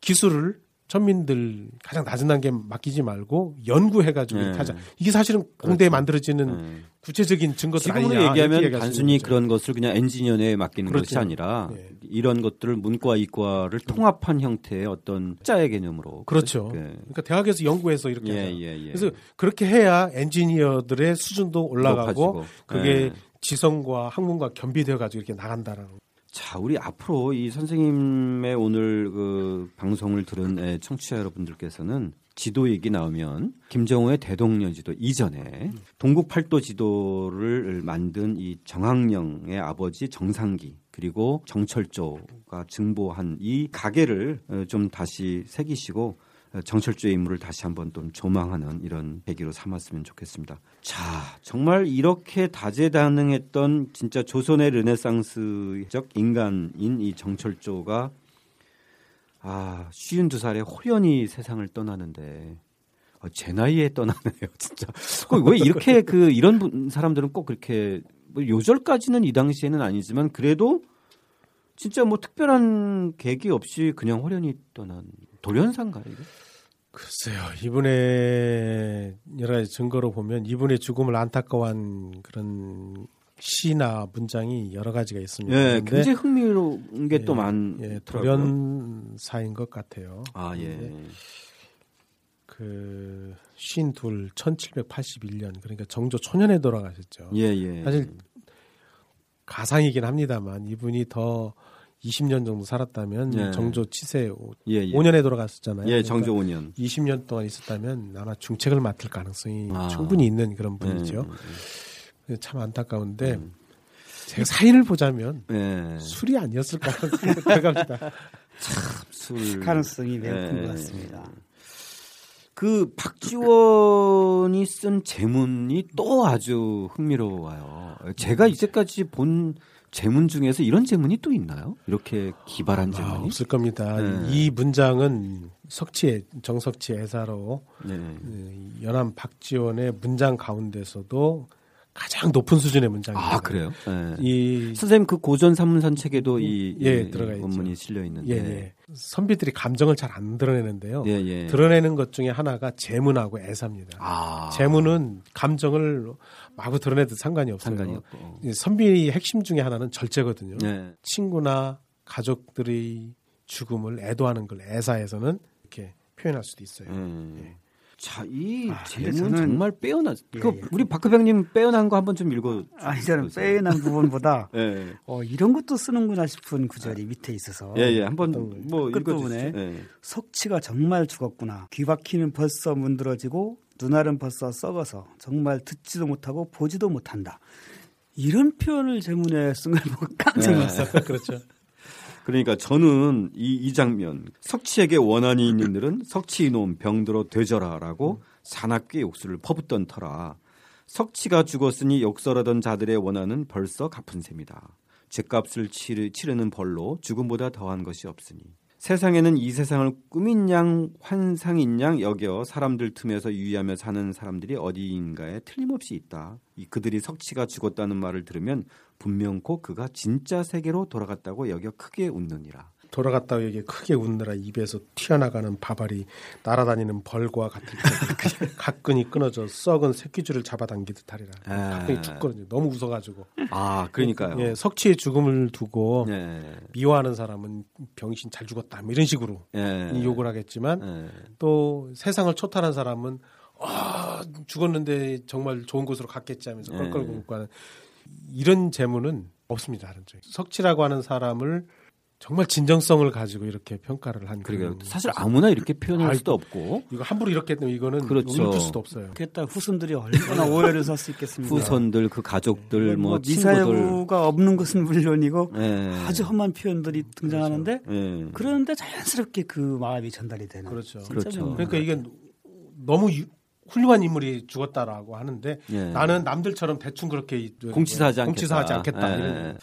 기술을 천민들 가장 낮은 단계에 맡기지 말고 연구해가지고 네. 하자. 이게 사실은 공대에 그렇죠. 만들어지는 네. 구체적인 증거들 지금으로 아니냐. 얘기하면 단순히 그런 것을 그냥 엔지니어에 맡기는 그렇죠. 것이 아니라 네. 이런 것들을 문과 이과를 통합한 형태의 어떤 짜의 개념으로 그렇죠. 네. 그러니까 대학에서 연구해서 이렇게 예, 예, 예. 그래서 그렇게 해야 엔지니어들의 수준도 올라가고 높아지고. 그게 네. 지성과 학문과 겸비되어 가지고 이렇게 나간다라는 자, 우리 앞으로 이 선생님의 오늘 그 방송을 들은 청취자 여러분들께서는 지도 얘기 나오면 김정호의 대동령 지도 이전에 동국 팔도 지도를 만든 이 정학령의 아버지 정상기 그리고 정철조가 증보한 이 가계를 좀 다시 새기시고 정철조의 인물을 다시 한번 또 조망하는 이런 계기로 삼았으면 좋겠습니다. 자, 정말 이렇게 다재다능했던 진짜 조선의 르네상스적 인간인 이 정철조가 아, 52살에 호련히 세상을 떠나는데 어, 제 나이에 떠나네요, [laughs] 진짜. 왜 이렇게 그 이런 분, 사람들은 꼭 그렇게 뭐 요절까지는 이 당시에는 아니지만 그래도 진짜 뭐 특별한 계기 없이 그냥 호련히 떠난 돌연사인가요? 이게? 글쎄요, 이분의 여러 가지 증거로 보면 이분의 죽음을 안타까워한 그런 시나 문장이 여러 가지가 있습니다. 예, 굉장히 흥미로운 게또 예, 많. 예, 돌연사인 것 같아요. 아 예. 그 쉰둘 1781년 그러니까 정조 초년에 돌아가셨죠. 예, 예. 사실 가상이긴 합니다만 이분이 더 20년 정도 살았다면 예. 정조 치세 예, 예. 5년에 돌아갔었잖아요. 예, 정조 그러니까 5년. 20년 동안 있었다면 아마 중책을 맡을 가능성이 아. 충분히 있는 그런 분이죠. 예, 예. 참 안타까운데 음. 제가 사인을 보자면 예. 술이 아니었을까 생각합니다. [laughs] 참 술. 가능성이 매우 큰 것 같습니다. 그 박지원이 쓴 제문이 또 아주 흥미로워요. 제가 이제까지 본 제문 중에서 이런 제문이 또 있나요? 이렇게 기발한 제문이 아, 없을 겁니다. 네. 이 문장은 석치 정석치 애사로 네. 그 연암 박지원의 문장 가운데서도 가장 높은 수준의 문장입니다. 아 그래요? 네. 이 선생님 그 고전 산문산 책에도 이, 예, 이 들어가 원문이 실려 있는데 예, 예. 선비들이 감정을 잘 안 드러내는데요. 예, 예. 드러내는 것 중에 하나가 제문하고 애사입니다. 아. 제문은 감정을 마구 드러내도 상관이 없어요. 상관이 없고. 선비의 핵심 중에 하나는 절제거든요. 네. 친구나 가족들의 죽음을 애도하는 걸 애사에서는 이렇게 표현할 수도 있어요. 음. 예. 자, 이 아, 제문 정말 빼어나. 예, 그 예. 우리 박크병님 빼어난 거 한번 좀 읽어. 아니 저는 빼어난 부분보다 [laughs] 예. 어, 이런 것도 쓰는구나 싶은 구절이 밑에 있어서. 예, 예. 한번 뭐 읽어주세요. 예. 석치가 정말 죽었구나. 귀바퀴는 벌써 문드러지고 눈알은 벌써 썩어서 정말 듣지도 못하고 보지도 못한다. 이런 표현을 제문에 쓴 걸 보고 깜짝 놀랐어요. 네. [laughs] 그렇죠. 그러니까 저는 이, 이 장면 석치에게 원한이 있는 일은 석치 이놈 병들어 되져라라고 사납게 욕설을 퍼붓던 터라 석치가 죽었으니 욕설하던 자들의 원한은 벌써 갚은 셈이다. 죄값을 치르, 치르는 벌로 죽음보다 더한 것이 없으니 세상에는 이 세상을 꿈인 양 환상인 양 여겨 사람들 틈에서 유의하며 사는 사람들이 어디인가에 틀림없이 있다. 이 그들이 석치가 죽었다는 말을 들으면 분명코 그가 진짜 세계로 돌아갔다고 여겨 크게 웃느니라. 돌아갔다고 얘기 크게 웃느라 입에서 튀어나가는 바발이 날아다니는 벌과 때 [laughs] 가끈이 끊어져 썩은 새끼줄을 잡아당기듯 하리라. 아. 가끈이 툭 끊어져. 너무 웃어가지고. 아, 그러니까요. 예, 석치의 죽음을 두고 예. 미워하는 사람은 병신 잘 죽었다. 뭐 이런 식으로 예. 욕을 하겠지만 예. 또 세상을 초탈한 사람은 아, 죽었는데 정말 좋은 곳으로 갔겠지 하면서 예. 껄껄 굶고 하는 이런 재문은 없습니다. 석치라고 하는 사람을 정말 진정성을 가지고 이렇게 평가를 한. 그러니까 사실 아무나 이렇게 표현할 아, 수도 없고 이거 함부로 이렇게 했면 이거는 그렇죠. 읽을 수도 없어요. 그랬다 후손들이 얼마나 오해를 살 수 있겠습니까? 후손들 그 가족들 뭐, 뭐 미사여구가 없는 것은 물론이고 네. 아주 험한 표현들이 등장하는데 그렇죠. 네. 그런데 자연스럽게 그 마음이 전달이 되는. 그렇죠. 그렇죠. 그러니까 이게 너무 유, 훌륭한 인물이 죽었다라고 하는데 네. 나는 남들처럼 대충 그렇게 공치사하지 않겠다. 공치사하지 않겠다. 네.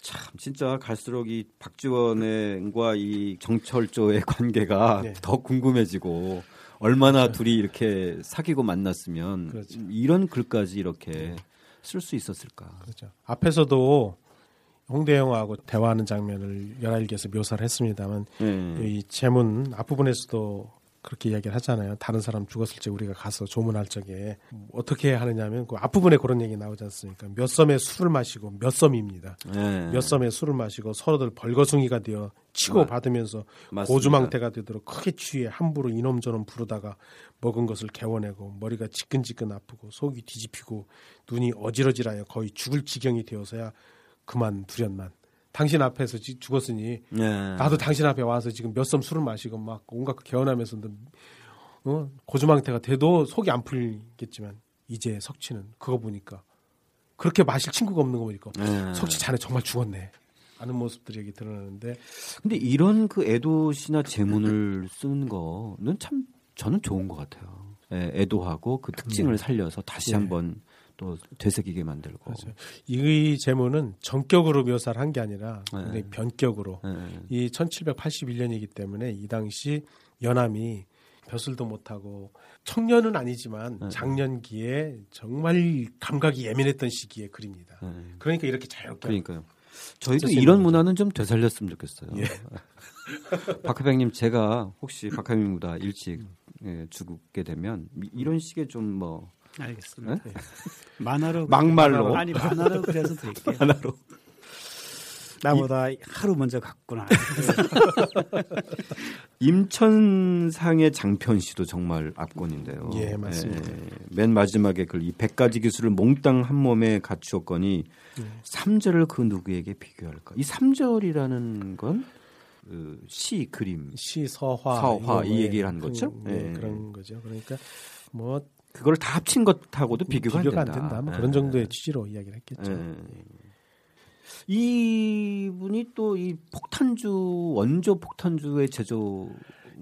참 진짜 갈수록 이 박지원과 이 정철조의 [laughs] 관계가 네. 더 궁금해지고 얼마나 그렇죠. 둘이 이렇게 사귀고 만났으면 그렇죠. 이런 글까지 이렇게 쓸 수 있었을까. 그렇죠. 앞에서도 홍대 영화하고 대화하는 장면을 열알기에서 묘사를 했습니다만 네. 이 제문 앞부분에서도 그렇게 이야기를 하잖아요. 다른 사람 죽었을 때 우리가 가서 조문할 적에 어떻게 하느냐면 그 앞부분에 그런 얘기 나오지 않습니까? 몇 섬의 술을 마시고 몇 섬입니다. 네. 몇 섬의 술을 마시고 서로들 벌거숭이가 되어 치고 아, 받으면서 고주망태가 되도록 크게 취해 함부로 이놈 저놈 부르다가 먹은 것을 개워내고 머리가 지끈지끈 아프고 속이 뒤집히고 눈이 어지러지라여 거의 죽을 지경이 되어서야 그만 두련만 당신 앞에서 죽었으니 네. 나도 당신 앞에 와서 지금 몇 섬 술을 마시고 막 온갖 개헌하면서 어? 고주망태가 돼도 속이 안 풀리겠지만 이제 석치는 그거 보니까 그렇게 마실 친구가 없는 거 보니까 네. 석치 자네 정말 죽었네. 하는 모습들이 여기 드러나는데 근데 이런 그 애도시나 제문을 쓰는 거는 참 저는 좋은 것 같아요. 예, 애도하고 그 특징을 네. 살려서 다시 네. 한번 또 되새기게 만들고. 그렇죠. 이 제문은 전격으로 묘사를 한 게 아니라 네. 변격으로 네. 이 1781년이기 때문에 이 당시 연암이 벼슬도 못하고 청년은 아니지만 네. 장년기에 정말 감각이 예민했던 시기의 글입니다. 네. 그러니까 이렇게 자유롭게. 그러니까요. 저희도 이런 문화는 좀 되살렸으면 좋겠어요. 예. [laughs] 박하병님 제가 혹시 박하병님보다 일찍 예, 죽게 되면 이런 식의 좀뭐 알겠습니다. 네? 만화로 막말로 아니 만화로 그래서 드릴게요. [laughs] 만화로 나보다 이, 하루 먼저 갔구나. [laughs] 임천상의 장편 시도 정말 압권인데요. 예, 맞습니다. 예, 맨 마지막에 그이 100가지 기술을 몽땅 한 몸에 갖추었거니 예. 3절을 그 누구에게 비교할까? 이 3절이라는 건 그 시, 그림, 시, 서화, 서화 이 얘기를 하는 거죠. 그, 예. 그런 거죠. 그러니까 뭐 그걸 다 합친 것하고도 비교가, 비교가 안 된다. 안 된다. 뭐 그런 네. 정도의 취지로 이야기를 했겠죠. 네. 이분이 또 이 폭탄주 원조 폭탄주의 제조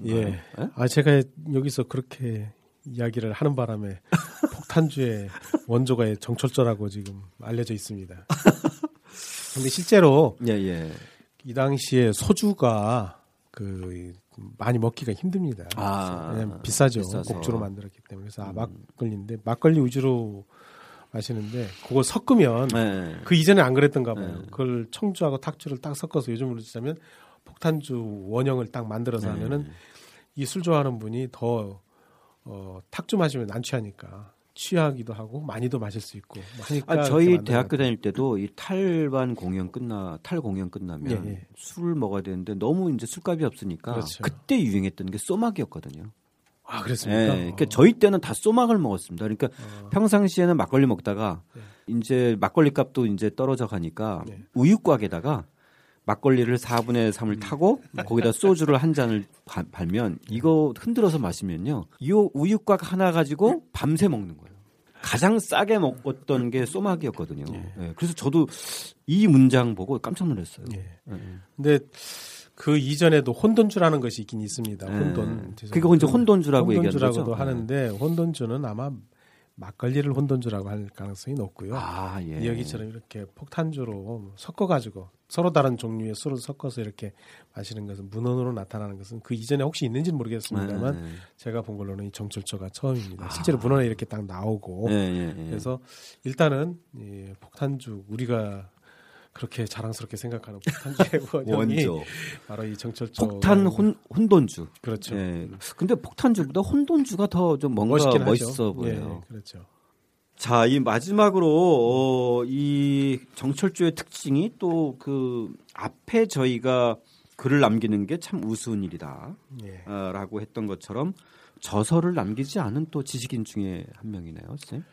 예. 네? 아 제가 여기서 그렇게 이야기를 하는 바람에 [laughs] 폭탄주의 원조가 정철조라고 지금 알려져 있습니다. 근데 실제로 [laughs] 예, 예. 이 당시에 소주가 그 많이 먹기가 힘듭니다. 아, 비싸죠. 비싸서. 곡주로 만들었기 때문에 그래서 아, 음. 막걸리인데 막걸리 위주로 마시는데 그걸 섞으면 네. 그 이전에 안 그랬던가 봐요. 네. 그걸 청주하고 탁주를 딱 섞어서 요즘으로 치자면 폭탄주 원형을 딱 만들어서 네. 하면은 이 술 좋아하는 분이 더 어, 탁주 마시면 안 취하니까 취하기도 하고 많이도 마실 수 있고 하니까 아, 저희 대학교 다닐 때도 이 탈반 공연 끝나 탈 공연 끝나면 예, 예. 술을 먹어야 되는데 너무 이제 술값이 없으니까 그렇죠. 그때 유행했던 게 소막이었거든요. 아 그랬습니까? 예, 그러니까 어. 저희 때는 다 소막을 먹었습니다. 그러니까 어. 평상시에는 막걸리 먹다가 네. 이제 막걸리 값도 이제 떨어져 가니까 네. 우유곽에다가 막걸리를 4분의 3을 음. 타고 네. 거기다 소주를 한 잔을 바, 발면 이거 흔들어서 마시면요. 이 우유곽 하나 가지고 밤새 먹는 거예요. 가장 싸게 먹었던 게 소막이었거든요. 예. 네. 그래서 저도 이 문장 보고 깜짝 놀랐어요. 예. 네. 근데 그 이전에도 혼돈주라는 것이 있긴 있습니다. 혼돈. 네. 그거 이제 혼돈주라고 혼돈주라고도 하는데 혼돈주는 아마 막걸리를 혼돈주라고 할 가능성이 높고요. 아, 예. 여기처럼 이렇게 폭탄주로 섞어가지고 서로 다른 종류의 술을 섞어서 이렇게 마시는 것은 문헌으로 나타나는 것은 그 이전에 혹시 있는지는 모르겠습니다만 네. 제가 본 걸로는 이 정철조가 처음입니다. 아. 실제로 문헌에 이렇게 딱 나오고 네, 네, 그래서 일단은 이 폭탄주 우리가 그렇게 자랑스럽게 생각하는 폭탄주의 [laughs] 원형이 바로 이 정철조 폭탄 혼, 혼돈주. 그렇죠. 예. 근데 폭탄주보다 혼돈주가 더 좀 뭔가 멋있어 보여요. 예, 그렇죠. 자, 이 마지막으로 어, 이 정철주의 특징이 또 그 앞에 저희가 글을 남기는 게 참 우스운 일이다. 예. 어, 라고 했던 것처럼 저서를 남기지 않은 또 지식인 중에 한 명이네요, 선생님.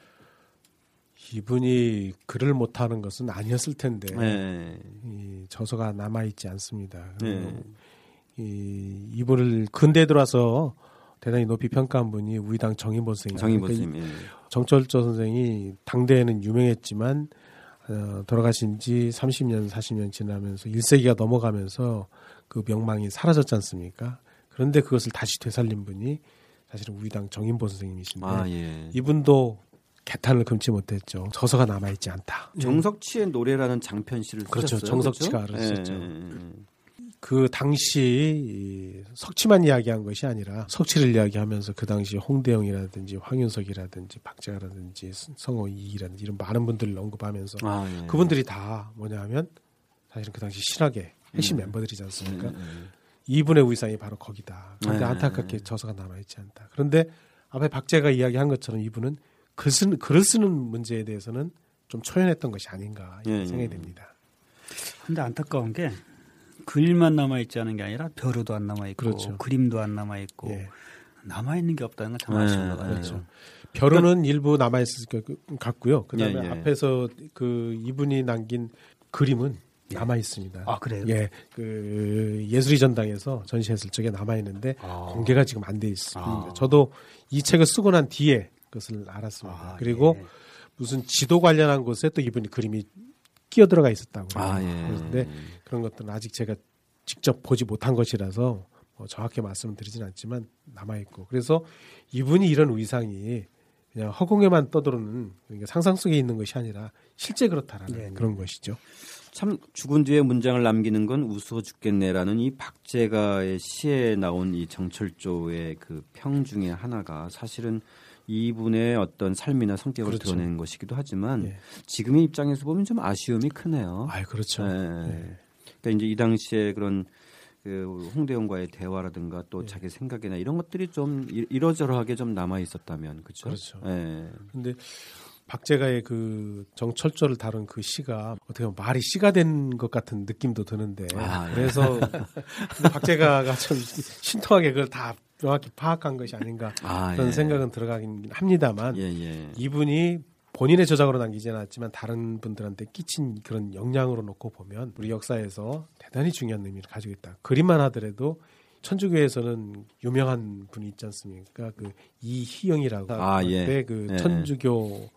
이분이 글을 못하는 것은 아니었을 텐데 네. 이 저서가 남아 있지 않습니다. 네. 이 이분을 근대 들어와서 대단히 높이 평가한 분이 우리 당 정인보 선생님. 정인보 그러니까 선생님. 예. 정철조 선생이 당대에는 유명했지만 어, 돌아가신 지 30년, 40년 지나면서 1세기가 넘어가면서 그 명망이 사라졌지 않습니까? 그런데 그것을 다시 되살린 분이 사실은 우리 당 정인보 선생님이신데 아, 예. 이분도 개탄을 금치 못했죠. 저서가 남아 있지 않다. 정석치의 노래라는 장편시를 그렇죠. 쓰셨어요. 정석치가 그렇죠? 썼죠. 예, 예, 예. 그 당시 석치만 이야기한 것이 아니라 석치를 이야기하면서 그 당시 홍대영이라든지 황윤석이라든지 박재가라든지 성호 이라든지 이런 많은 분들을 언급하면서 아, 예. 그분들이 다 뭐냐면 사실은 그 당시 신학의 핵심 음. 멤버들이지 않습니까? 음, 음. 이분의 위상이 바로 거기다. 그런데 네. 안타깝게 저서가 남아있지 않다. 그런데 앞에 박재가 이야기한 것처럼 이분은 글 쓰는, 글을 쓰는 문제에 대해서는 좀 초연했던 것이 아닌가 예, 생각이 됩니다. 근데 안타까운 게 글만 남아 있지 않은 게 아니라 벼루도 안 남아 있고 그렇죠. 그림도 안 남아 있고 예. 남아 있는 게 없다는 건참 아쉬운 것 같아요. 그렇죠. 벼루는 그러니까, 일부 남아 있을 것 같고요. 그다음에 예, 예. 앞에서 그 이분이 남긴 그림은 예. 남아 있습니다. 아 그래요? 예, 그 예술의 전당에서 전시했을 적에 남아 있는데 아. 공개가 지금 안 돼 있습니다. 아. 저도 이 책을 쓰고 난 뒤에 그것을 알았습니다. 아, 그리고 예. 무슨 지도 관련한 곳에 또 이분이 그림이 끼어 들어가 있었다고. 아, 예. 그런데 그런 것들은 아직 제가 직접 보지 못한 것이라서 뭐 정확히 말씀을 드리진 않지만 남아 있고 그래서 이분이 이런 위상이 그냥 허공에만 떠도는 그러니까 상상 속에 있는 것이 아니라 실제 그렇다라는 네, 그런 것이죠. 참 죽은 뒤에 문장을 남기는 건 우스워 죽겠네라는 이 박재가의 시에 나온 이 정철조의 그 평 중에 하나가 사실은 이분의 어떤 삶이나 성격을 그렇죠. 드러내는 것이기도 하지만 예. 지금의 입장에서 보면 좀 아쉬움이 크네요. 아, 그렇죠. 네. 네. 그러니까 이제 이 당시에 그런 그 홍대영과의 대화라든가 또 예. 자기 생각이나 이런 것들이 좀 이러저러하게 좀 남아 있었다면 그렇죠. 그렇죠. 예. 근데 박재가의 그 정철조를 다룬 그 시가 어떻게 보면 말이 시가 된 것 같은 느낌도 드는데 아, 예. 그래서 [laughs] 박재가가 좀 신통하게 그걸 다 정확히 파악한 것이 아닌가 아, 그런 예. 생각은 들어가긴 합니다만 예, 예. 이분이 본인의 저작으로 남기지 않았지만 다른 분들한테 끼친 그런 영향으로 놓고 보면 우리 역사에서 대단히 중요한 의미를 가지고 있다. 그림만 하더라도 천주교에서는 유명한 분이 있지 않습니까? 그 이희영이라고 아, 예. 그 예. 천주교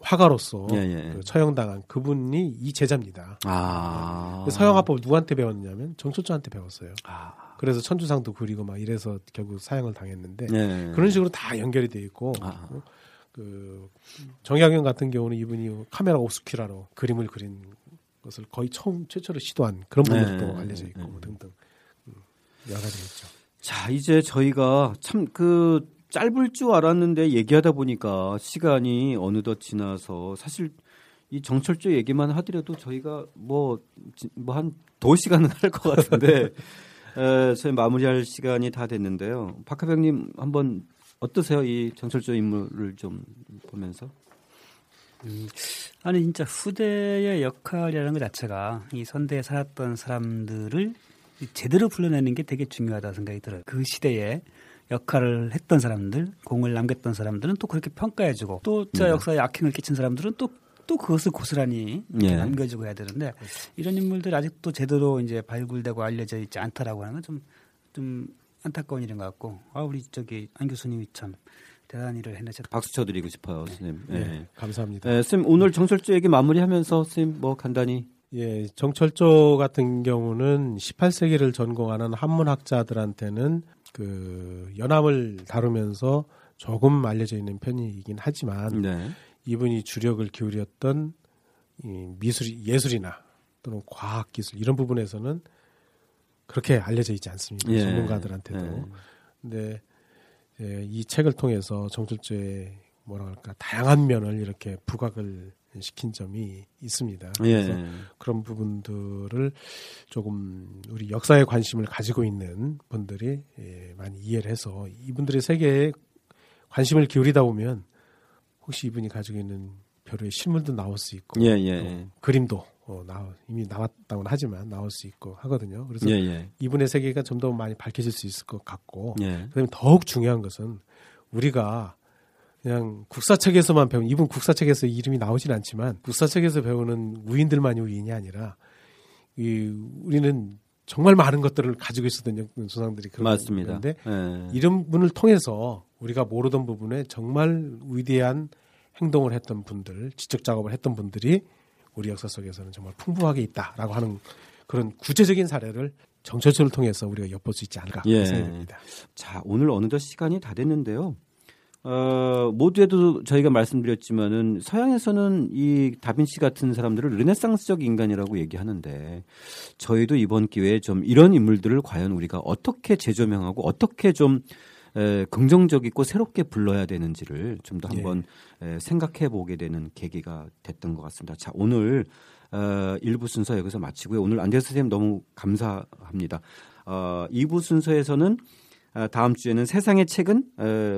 화가로서 예, 예. 그 처형당한 그분이 이 제자입니다. 아. 그 서영화법을 누구한테 배웠냐면 정초조한테 배웠어요. 아. 그래서 천주상도 그리고 막 이래서 결국 사형을 당했는데 예. 그런 식으로 다 연결이 돼 있고 아. 그 정약용 같은 경우는 이분이 카메라 오스큐라로 그림을 그린 것을 거의 처음 최초로 시도한 그런 분들도 네. 알려져 있고 네. 등등 음, 여러 가지 있죠. 자 이제 저희가 참 그 짧을 줄 알았는데 얘기하다 보니까 시간이 어느덧 지나서 사실 이 정철조 얘기만 하더라도 저희가 뭐 뭐한도 시간은 할 것 같은데 [laughs] 에, 저희 마무리할 시간이 다 됐는데요. 박하병님 한번 어떠세요? 이 정철조 인물을 좀 보면서? 음, 아니 진짜 후대의 역할이라는 것 자체가 이 선대에 살았던 사람들을 제대로 불러내는 게 되게 중요하다 생각이 들어요. 그 시대에 역할을 했던 사람들, 공을 남겼던 사람들은 또 그렇게 평가해주고 또저 네. 역사에 악행을 끼친 사람들은 또또 그것을 고스란히 네. 남겨주고 해야 되는데 이런 인물들 아직도 제대로 이제 발굴되고 알려져 있지 않다라고 하는 건좀좀 안타까운 일인 것 같고 아 우리 저기 안 교수님이 참 대단한 일을 해내셨다. 박수 쳐드리고 싶어요, 선생님. 네, 네. 감사합니다. 네, 선생님 오늘 정철조 얘기 마무리하면서 선생님 뭐 간단히 예, 정철조 같은 경우는 18세기를 전공하는 한문학자들한테는 그 연암을 다루면서 조금 알려져 있는 편이긴 하지만 네. 이분이 주력을 기울였던 이 미술 예술이나 또는 과학 기술 이런 부분에서는 그렇게 알려져 있지 않습니다. 예. 전문가들한테도. 예. 근데 예, 이 책을 통해서 정철조의 뭐라 할까 다양한 면을 이렇게 부각을 시킨 점이 있습니다. 예. 그래서 그런 부분들을 조금 우리 역사에 관심을 가지고 있는 분들이 예, 많이 이해를 해서 이분들의 세계에 관심을 기울이다 보면 혹시 이분이 가지고 있는 별의 실물도 나올 수 있고 예, 예. 그림도 어, 나, 이미 나왔다고는 하지만 나올 수 있고 하거든요. 그래서 예, 예. 이분의 세계가 좀 더 많이 밝혀질 수 있을 것 같고, 예. 그다음에 더욱 중요한 것은 우리가 그냥 국사책에서만 배운 이분 국사책에서 이름이 나오진 않지만 국사책에서 배우는 우인들만이 우인이 아니라 이 우리는 정말 많은 것들을 가지고 있었던 조상들이 그런 맞습니다. 데 네. 이런 분을 통해서 우리가 모르던 부분에 정말 위대한 행동을 했던 분들, 지적 작업을 했던 분들이 우리 역사 속에서는 정말 풍부하게 있다라고 하는 그런 구체적인 사례를 정철수를 통해서 우리가 엿볼 수 있지 않을까 예. 생각합니다. 자, 오늘 어느덧 시간이 다 됐는데요. 어, 모두에도 저희가 말씀드렸지만은 서양에서는 이 다빈치 같은 사람들을 르네상스적 인간이라고 얘기하는데 저희도 이번 기회에 좀 이런 인물들을 과연 우리가 어떻게 재조명하고 어떻게 좀 에, 긍정적이고 새롭게 불러야 되는지를 좀 더 한번 예. 에, 생각해 보게 되는 계기가 됐던 것 같습니다. 자, 오늘 어, 1부 순서 여기서 마치고요. 오늘 안대수 선생님 너무 감사합니다. 어, 2부 순서에서는 아, 다음 주에는 세상의 책은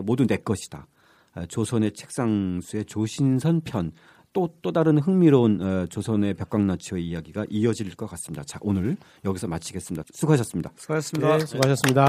모두 내 것이다. 아, 조선의 책상수의 조신선 편. 또, 또 다른 흥미로운 어, 조선의 벽광나치의 이야기가 이어질 것 같습니다. 자, 오늘 여기서 마치겠습니다. 수고하셨습니다. 수고하셨습니다. 네, 수고하셨습니다.